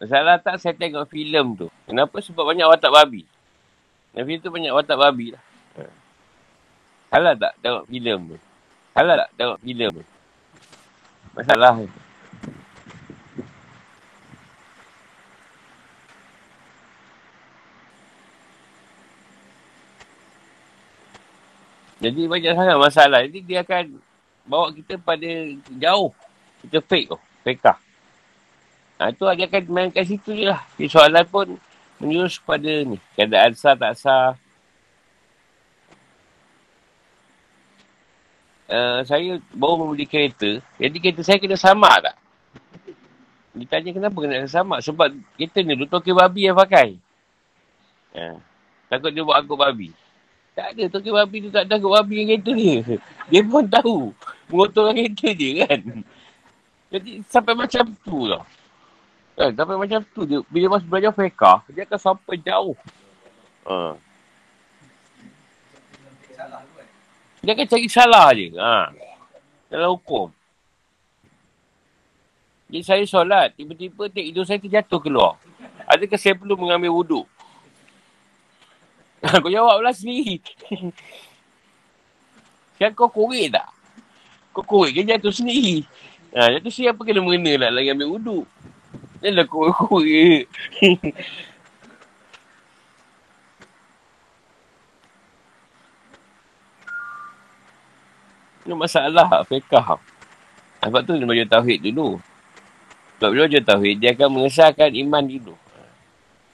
Masalah tak saya tengok filem tu. Kenapa? Sebab banyak watak babi. Dan filem tu banyak watak babi lah. Halal tak tengok filem tu? Halal tak tengok filem tu? Masalah tu. Jadi banyak sangat masalah. Jadi dia akan bawa kita pada jauh. Kita fake tu. Lah. Ha, tu dia akan main kat situ je lah. Jadi soalan pun Menjurus pada ni. Keadaan sah tak sah. Uh, saya baru membeli kereta. Jadi kereta saya kena sama tak? Dia tanya kenapa kena sama. Sebab kereta ni dulu toke babi yang pakai. Uh, takut dia buat angkut babi. Tak ada toke babi tu tak ada angkut babi yang kereta dia. [LAUGHS] Dia pun tahu. Mengotorkan kereta dia kan. Jadi sampai macam tu lah. Eh, sampai macam tu dia. Bila masuk belajar fekah, dia akan sampai jauh. Uh. Dia akan cari salah je. Ha. Dalam hukum. Jadi saya solat. Tiba-tiba tek hidung saya terjatuh keluar. Adakah saya perlu mengambil wuduk? [LAUGHS] kau jawablah sendiri. [LAUGHS] Sekarang kau korek tak? Kau korek ke jatuh sendiri? Ha, jatuh sendiri apa kena mengena lah lagi ambil wuduk? Dia lah korek-korek. [LAUGHS] Ini masalah fiqah. Sebab tu dia belajar tauhid dulu. Sebab bila belajar tauhid, dia akan mengesahkan iman dulu.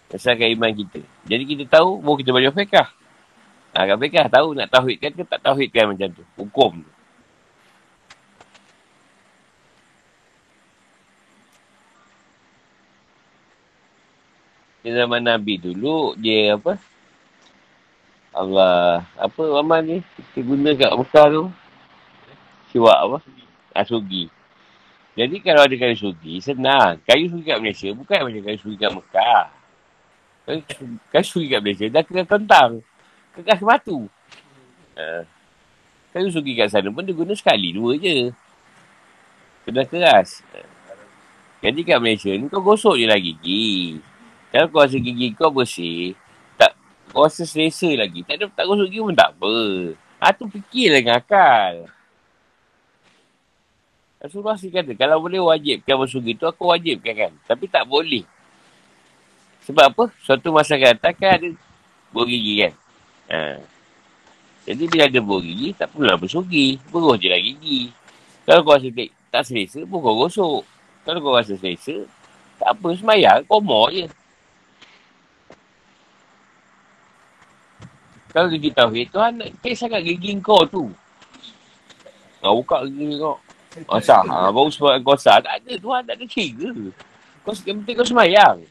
Mengesahkan iman kita. Jadi kita tahu, baru kita belajar fiqah. Ha, kat fiqah tahu nak tauhidkan ke tak tauhidkan macam tu. Hukum tu. Di zaman Nabi dulu, dia apa? Allah, apa amal ni? Kita guna kat Mekah tu. Siwak apa? Asugi. Jadi kalau ada kayu sugi, senang. Kayu sugi kat Malaysia bukan macam kayu sugi kat Mekah. Kayu, sugi kat Malaysia dah kena tentang. Kekas batu. Uh, kayu sugi kat sana pun dia guna sekali, dua je. Kena keras. Jadi kat Malaysia ni kau gosok je lah gigi. Kalau kau rasa gigi kau bersih, tak kau rasa selesa lagi. Tak ada tak gosok gigi pun tak apa. Ha tu fikirlah dengan akal. Rasulullah sih kata, kalau boleh wajibkan bersugi tu, aku wajibkan kan. Tapi tak boleh. Sebab apa? Suatu masa kan ada buah gigi kan. Ha. Jadi bila ada buah gigi, tak perlulah bersugi. Beruh je lah gigi. Kalau kau rasa tak, tak selesa, pun kau gosok. Kalau kau rasa selesa, tak apa, semayang, komor je. Kalau gigi tauhid, Tuhan nak kisahkan gigi kau tu. Kau buka gigi kau. Oh, sah. Ha, baru sebab kau sah. Tak ada. Tuhan tak ada kira. Kau penting kau semayang.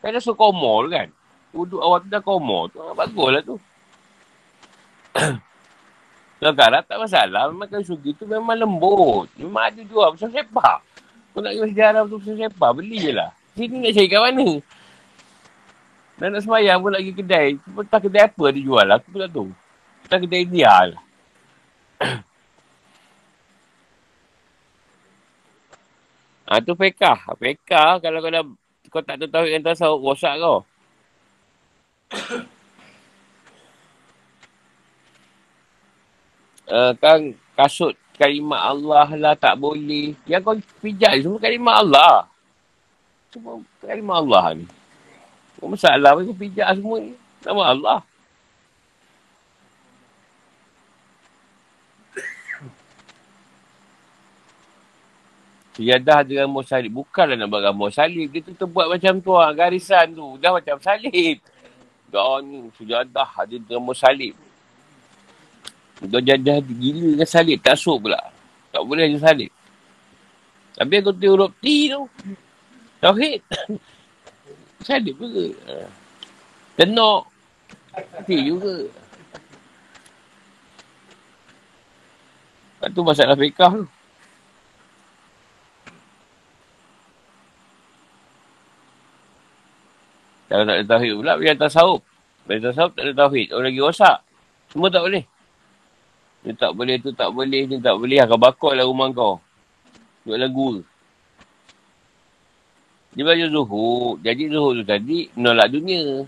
Kan dah suruh komol kan. Uduk awal tu dah komol. Tu bagus lah tu. [COUGHS] Kalau garam tak masalah. Memang kalau sugi tu memang lembut. Memang ada jual. Besar sepak. Kau nak pergi sejarah tu besar sepak. Beli je lah. Sini nak cari kat mana? Dan nak semayang pun nak pergi kedai. Tak kedai apa dia jual lah. Aku pun tak tahu. Tak kedai dia lah. Ha, [CLEARS THROAT] tu fekah. Fekah kalau kau dah kau tak tahu yang tasawuf, rosak kau. uh, [CLEARS THROAT] kan kasut kalimat Allah lah tak boleh. Yang kau pijak semua kalimat Allah. Semua kalimat Allah ni. Kau masalah kau pijak semua ni. Nama Allah. Sejadah dengan gambar salib. Bukanlah nak buat gambar salib. Dia tu terbuat macam tu lah. Garisan tu. Dah macam salib. Dah ni. Sejadah ada gambar salib. Dah jadah gila dengan salib. Tak sok pula. Tak boleh ada salib. Tapi aku tengok T tu. Tauhid. Salib juga. Tenok. T juga. Lepas tu masalah fiqah tu. Kalau tak ada tauhid pula, biar tasawuf. Biar tasawuf tak ada tauhid. Orang lagi rosak. Semua tak boleh. Dia tak boleh, tu tak boleh, ni tak boleh. Kau bakar lah rumah kau. Buat lagu. Dia belajar zuhud. Jadi zuhud tu tadi, menolak dunia.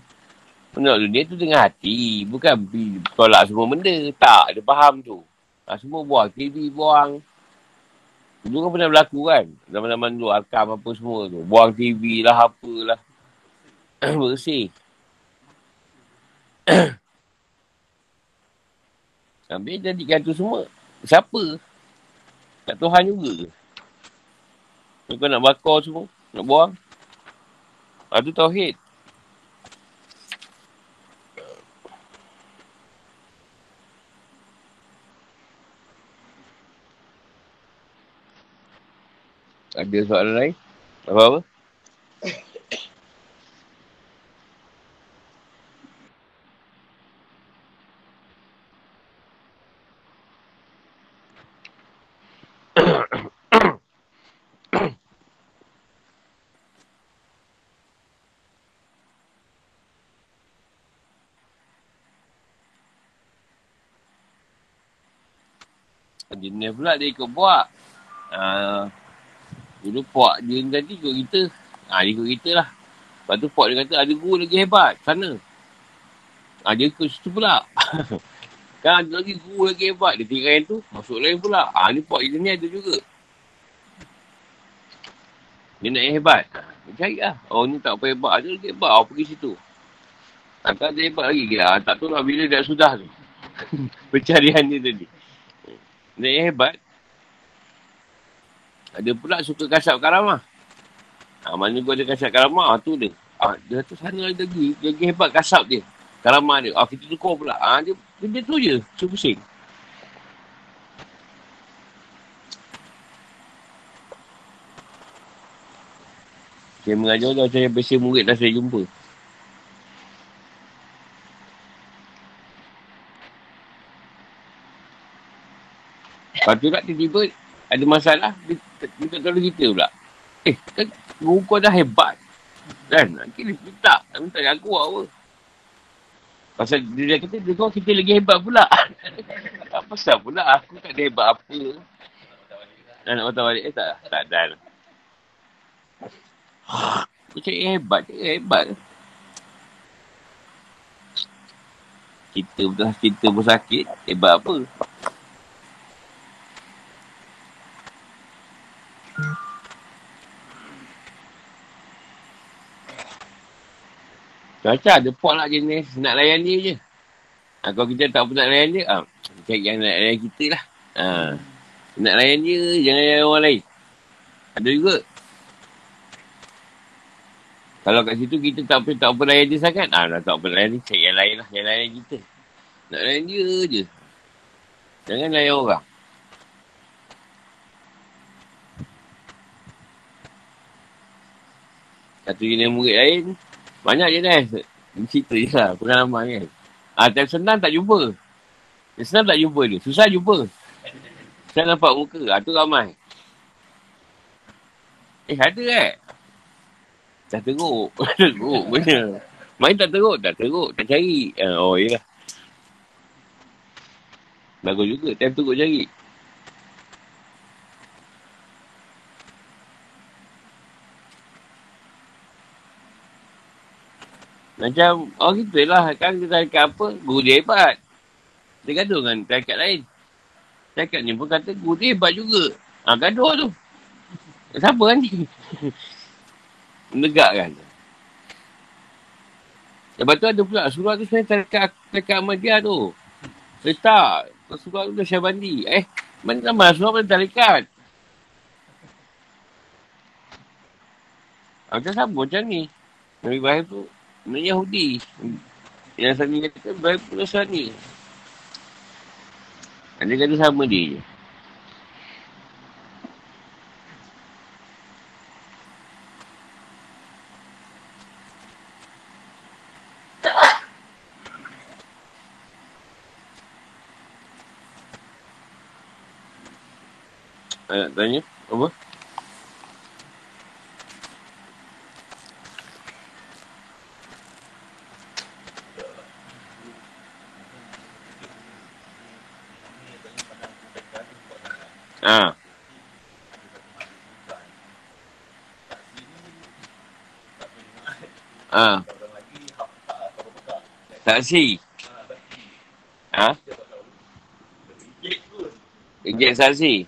Menolak dunia tu dengan hati. Bukan tolak semua benda. Tak, dia faham tu. Ha, semua buang. TV buang. Dulu kan pernah berlaku kan. Zaman-zaman dulu, arkam apa semua tu. Buang TV lah, apalah. [CLEARS THROAT] bersih. [CLEARS THROAT] Habis jadikan tu semua. Siapa? Tak Tuhan juga. Kau nak bakar semua. Nak buang. Ada tauhid. Ada soalan lain? Apa-apa? [LAUGHS] Jenis pula dia ikut puak. Uh, dulu puak dia tadi ikut kita. Ha, dia ikut kita lah. Lepas tu puak dia kata ada guru lagi hebat sana. Ha, dia ikut situ pula. [LAUGHS] kan ada lagi guru lagi hebat. Dia tinggal yang tu. Masuk lain pula. Ha, ni puak kita ni ada juga. Dia nak yang hebat. Dia cari lah. Oh ni tak apa hebat. Ada lagi hebat. Oh pergi situ. Tak ada hebat lagi. Ha, tak tahu lah bila dah sudah tu. [LAUGHS] Pencarian dia tadi. Dia hebat. Ada pula suka kasap karamah. Ha, mana gua ada kasap karamah, ha, tu dia. Ha, dia tu sana ada lagi. Dia lagi hebat kasap dia. Karamah dia. Ha, kita tukar pula. Ha, dia, dia, dia tu je. Suka pusing. Saya mengajar dah saya biasa murid dah saya jumpa. Lepas tu tak tiba-tiba ada masalah, dia, dia tak tahu kita pula. Eh, kan kau dah hebat. Kan? Nanti dia minta. Dia minta aku apa. Pasal dia, dia kata, dia kau kita lagi hebat pula. [LAUGHS] apa pasal pula aku tak ada hebat apa. Nak nak patah balik? Eh tak, tak ada. [SIGHS] Aku cakap hebat, cakap hebat. Kita betul kita pun sakit, hebat apa? Macam ada pot lah jenis nak layan dia je. Ha, kalau kita tak pernah layan dia, ha, cari yang nak layan kita lah. Ha, nak layan dia, jangan layan orang lain. Ada juga. Kalau kat situ kita tak apa tak apa layan dia sangat, ha, tak apa layan dia, cari yang lain lah, yang layan kita. Nak layan dia je. Jangan layan orang. Satu jenis murid lain, banyak je dah. Cerita je lah, pengalaman kan. Ah, time senang tak jumpa. Time senang tak jumpa dia. Susah jumpa. Saya nampak muka. Ah, tu ramai. Eh, ada eh. Tak teruk. [LAUGHS] teruk punya. Main tak teruk? Tak teruk. Tak cari. Ah, oh, iya. Bagus juga. Time teruk cari. Macam, oh gitu lah. Kan kita cakap apa, guru dia hebat. Dia gaduh dengan cakap lain. Cakap ni pun kata, guru dia hebat juga. Ha, gaduh tu. Siapa kan ni? [LAUGHS] Menegak kan? Lepas tu ada pula, surah tu sebenarnya cakap, cakap Ahmadiyah tu. Eh tak, surah tu dah Syabandi. Eh, mana nama surah pada tarikat? Macam sama macam ni. Nabi Ibrahim tu Benda Yahudi. Yang Sani kata, baik pula Sani. Dia kata sama dia je. Nak tanya? Apa? Ha. Ha. Saksi. Ha? Ejek saksi.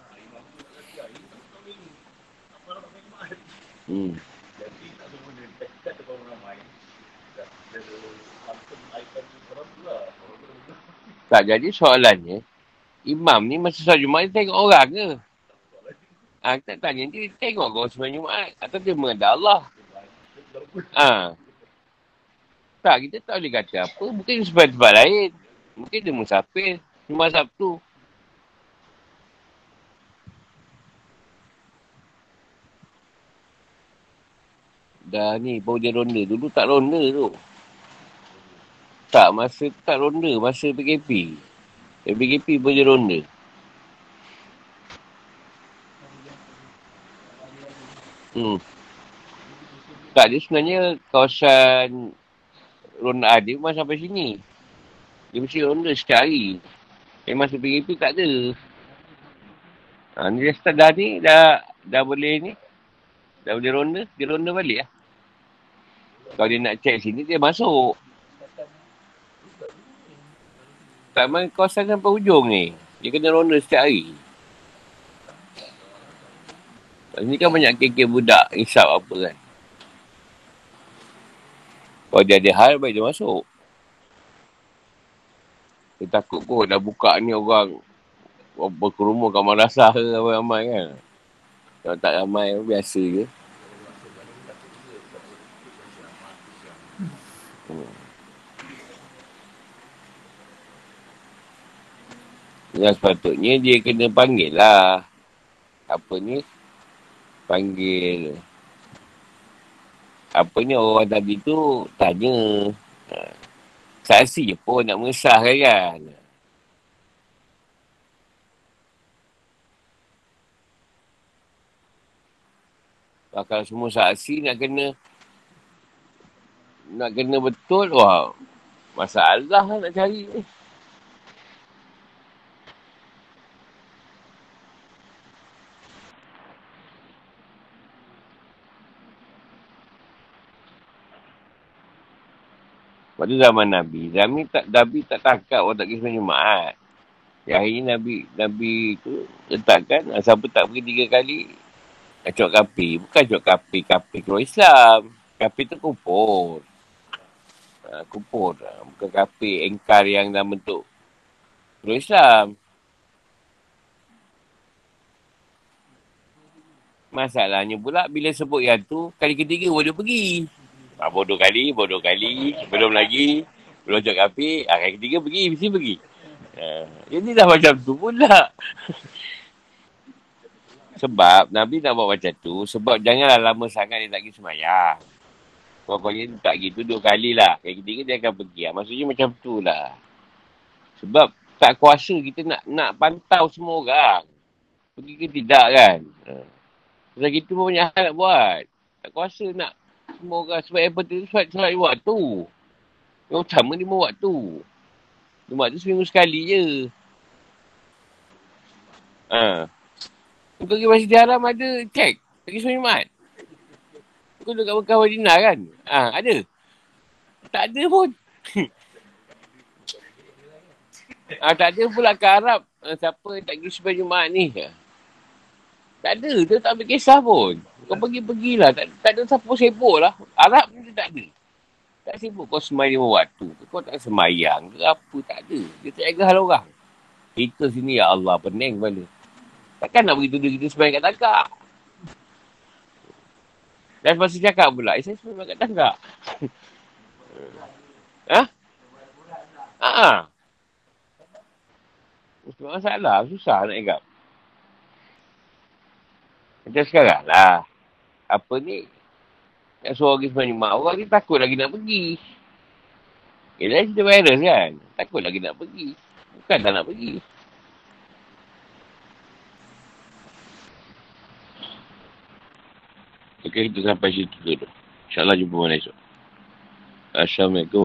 Hmm. Tak jadi soalannya, imam ni masa solat Jumaat dia tengok orang ke? Ha, kita tanya dia, tengok kau sembahyang Jumaat. Atau dia mengenal Allah. Ha. Tak, kita tak boleh kata apa. Mungkin sebab tempat lain. Mungkin dia musafir. Cuma Sabtu. dah ni baru dia ronda. Dulu tak ronda tu. Tak, masa tak ronda. Masa PKP. PKP pun dia ronda. Hmm. Tak, dia sebenarnya kawasan ronda dia memang sampai sini. Dia mesti ronda setiap hari. Tapi masa PKP tak ada. Ha, ni dia start dah ni, dah, dah boleh ni. Dah boleh ronda, dia ronda balik lah. Kalau dia nak check sini, dia masuk. Tak main kawasan sampai hujung ni. Dia kena ronda setiap hari. Ini kan banyak kek budak isap apa kan. Kalau dia ada hal, baik dia masuk. Dia takut kot dah buka ni orang berkerumun kat madrasah ke ramai-ramai kan. Kalau tak ramai, biasa je. Hmm. Yang sepatutnya dia kena panggil lah. Apa ni? panggil apa ni orang tadi tu tanya ha. saksi je pun nak mengesahkan kan kalau semua saksi nak kena nak kena betul wah masalah lah nak cari ni Pada zaman Nabi, Nabi tak Nabi tak takap orang tak kisah Jumaat. Yang ni Nabi Nabi tu letakkan ah, siapa tak pergi tiga kali cok kapi. Bukan cok kapi, kapi keluar Islam. Kapi tu kupur. Ha, kupur. Bukan kapi engkar yang dalam bentuk keluar Islam. Masalahnya pula bila sebut yang tu, kali ketiga boleh pergi. Ha, bodoh kali, bodoh kali. Belum lagi. Belum cakap api. Ha, kali ketiga pergi, mesti pergi. Ha, jadi dah macam tu pula. [LAUGHS] sebab Nabi nak buat macam tu. Sebab janganlah lama sangat dia tak pergi semayang. Pokoknya tak gitu dua kali lah. Kali ketiga dia akan pergi. Ha, maksudnya macam tu lah. Sebab tak kuasa kita nak nak pantau semua orang. Pergi ke tidak kan. Ha. Sebab kita pun banyak hal nak buat. Tak kuasa nak semua orang sebab yang penting tu solat, solat waktu. Yang utama lima waktu. Lima waktu seminggu sekali je. Ha. Kau pergi masjid haram ada cek. Pergi semua Jumat. Kau duduk kat Mekah Madinah kan? Ha, ada. Tak ada pun. [LAUGHS] ha, tak ada pula ke Arab. Ha, siapa tak pergi semua Jumat ni. Tak ada. Dia tak ambil kisah pun. Kau pergi-pergilah. Tak, tak ada siapa sibuk lah. Arab pun tak ada. Tak sibuk kau semayang lima waktu. Kau tak semayang ke apa. Tak ada. Dia tak jaga hal orang. Kita sini ya Allah pening kepala. Takkan nak begitu dia kita semayang kat tangkap. Dan masih cakap pula. Eh, saya semayang kat tangkap. [LAUGHS] ha? Ha? Masalah. Susah nak ingat. Macam sekarang lah. Apa ni? Nak suruh orang sebenarnya mak orang ni takut lagi nak pergi. Yelah cerita virus kan? Takut lagi nak pergi. Bukan tak nak pergi. Okay, kita sampai situ dulu. InsyaAllah jumpa mana esok. Assalamualaikum.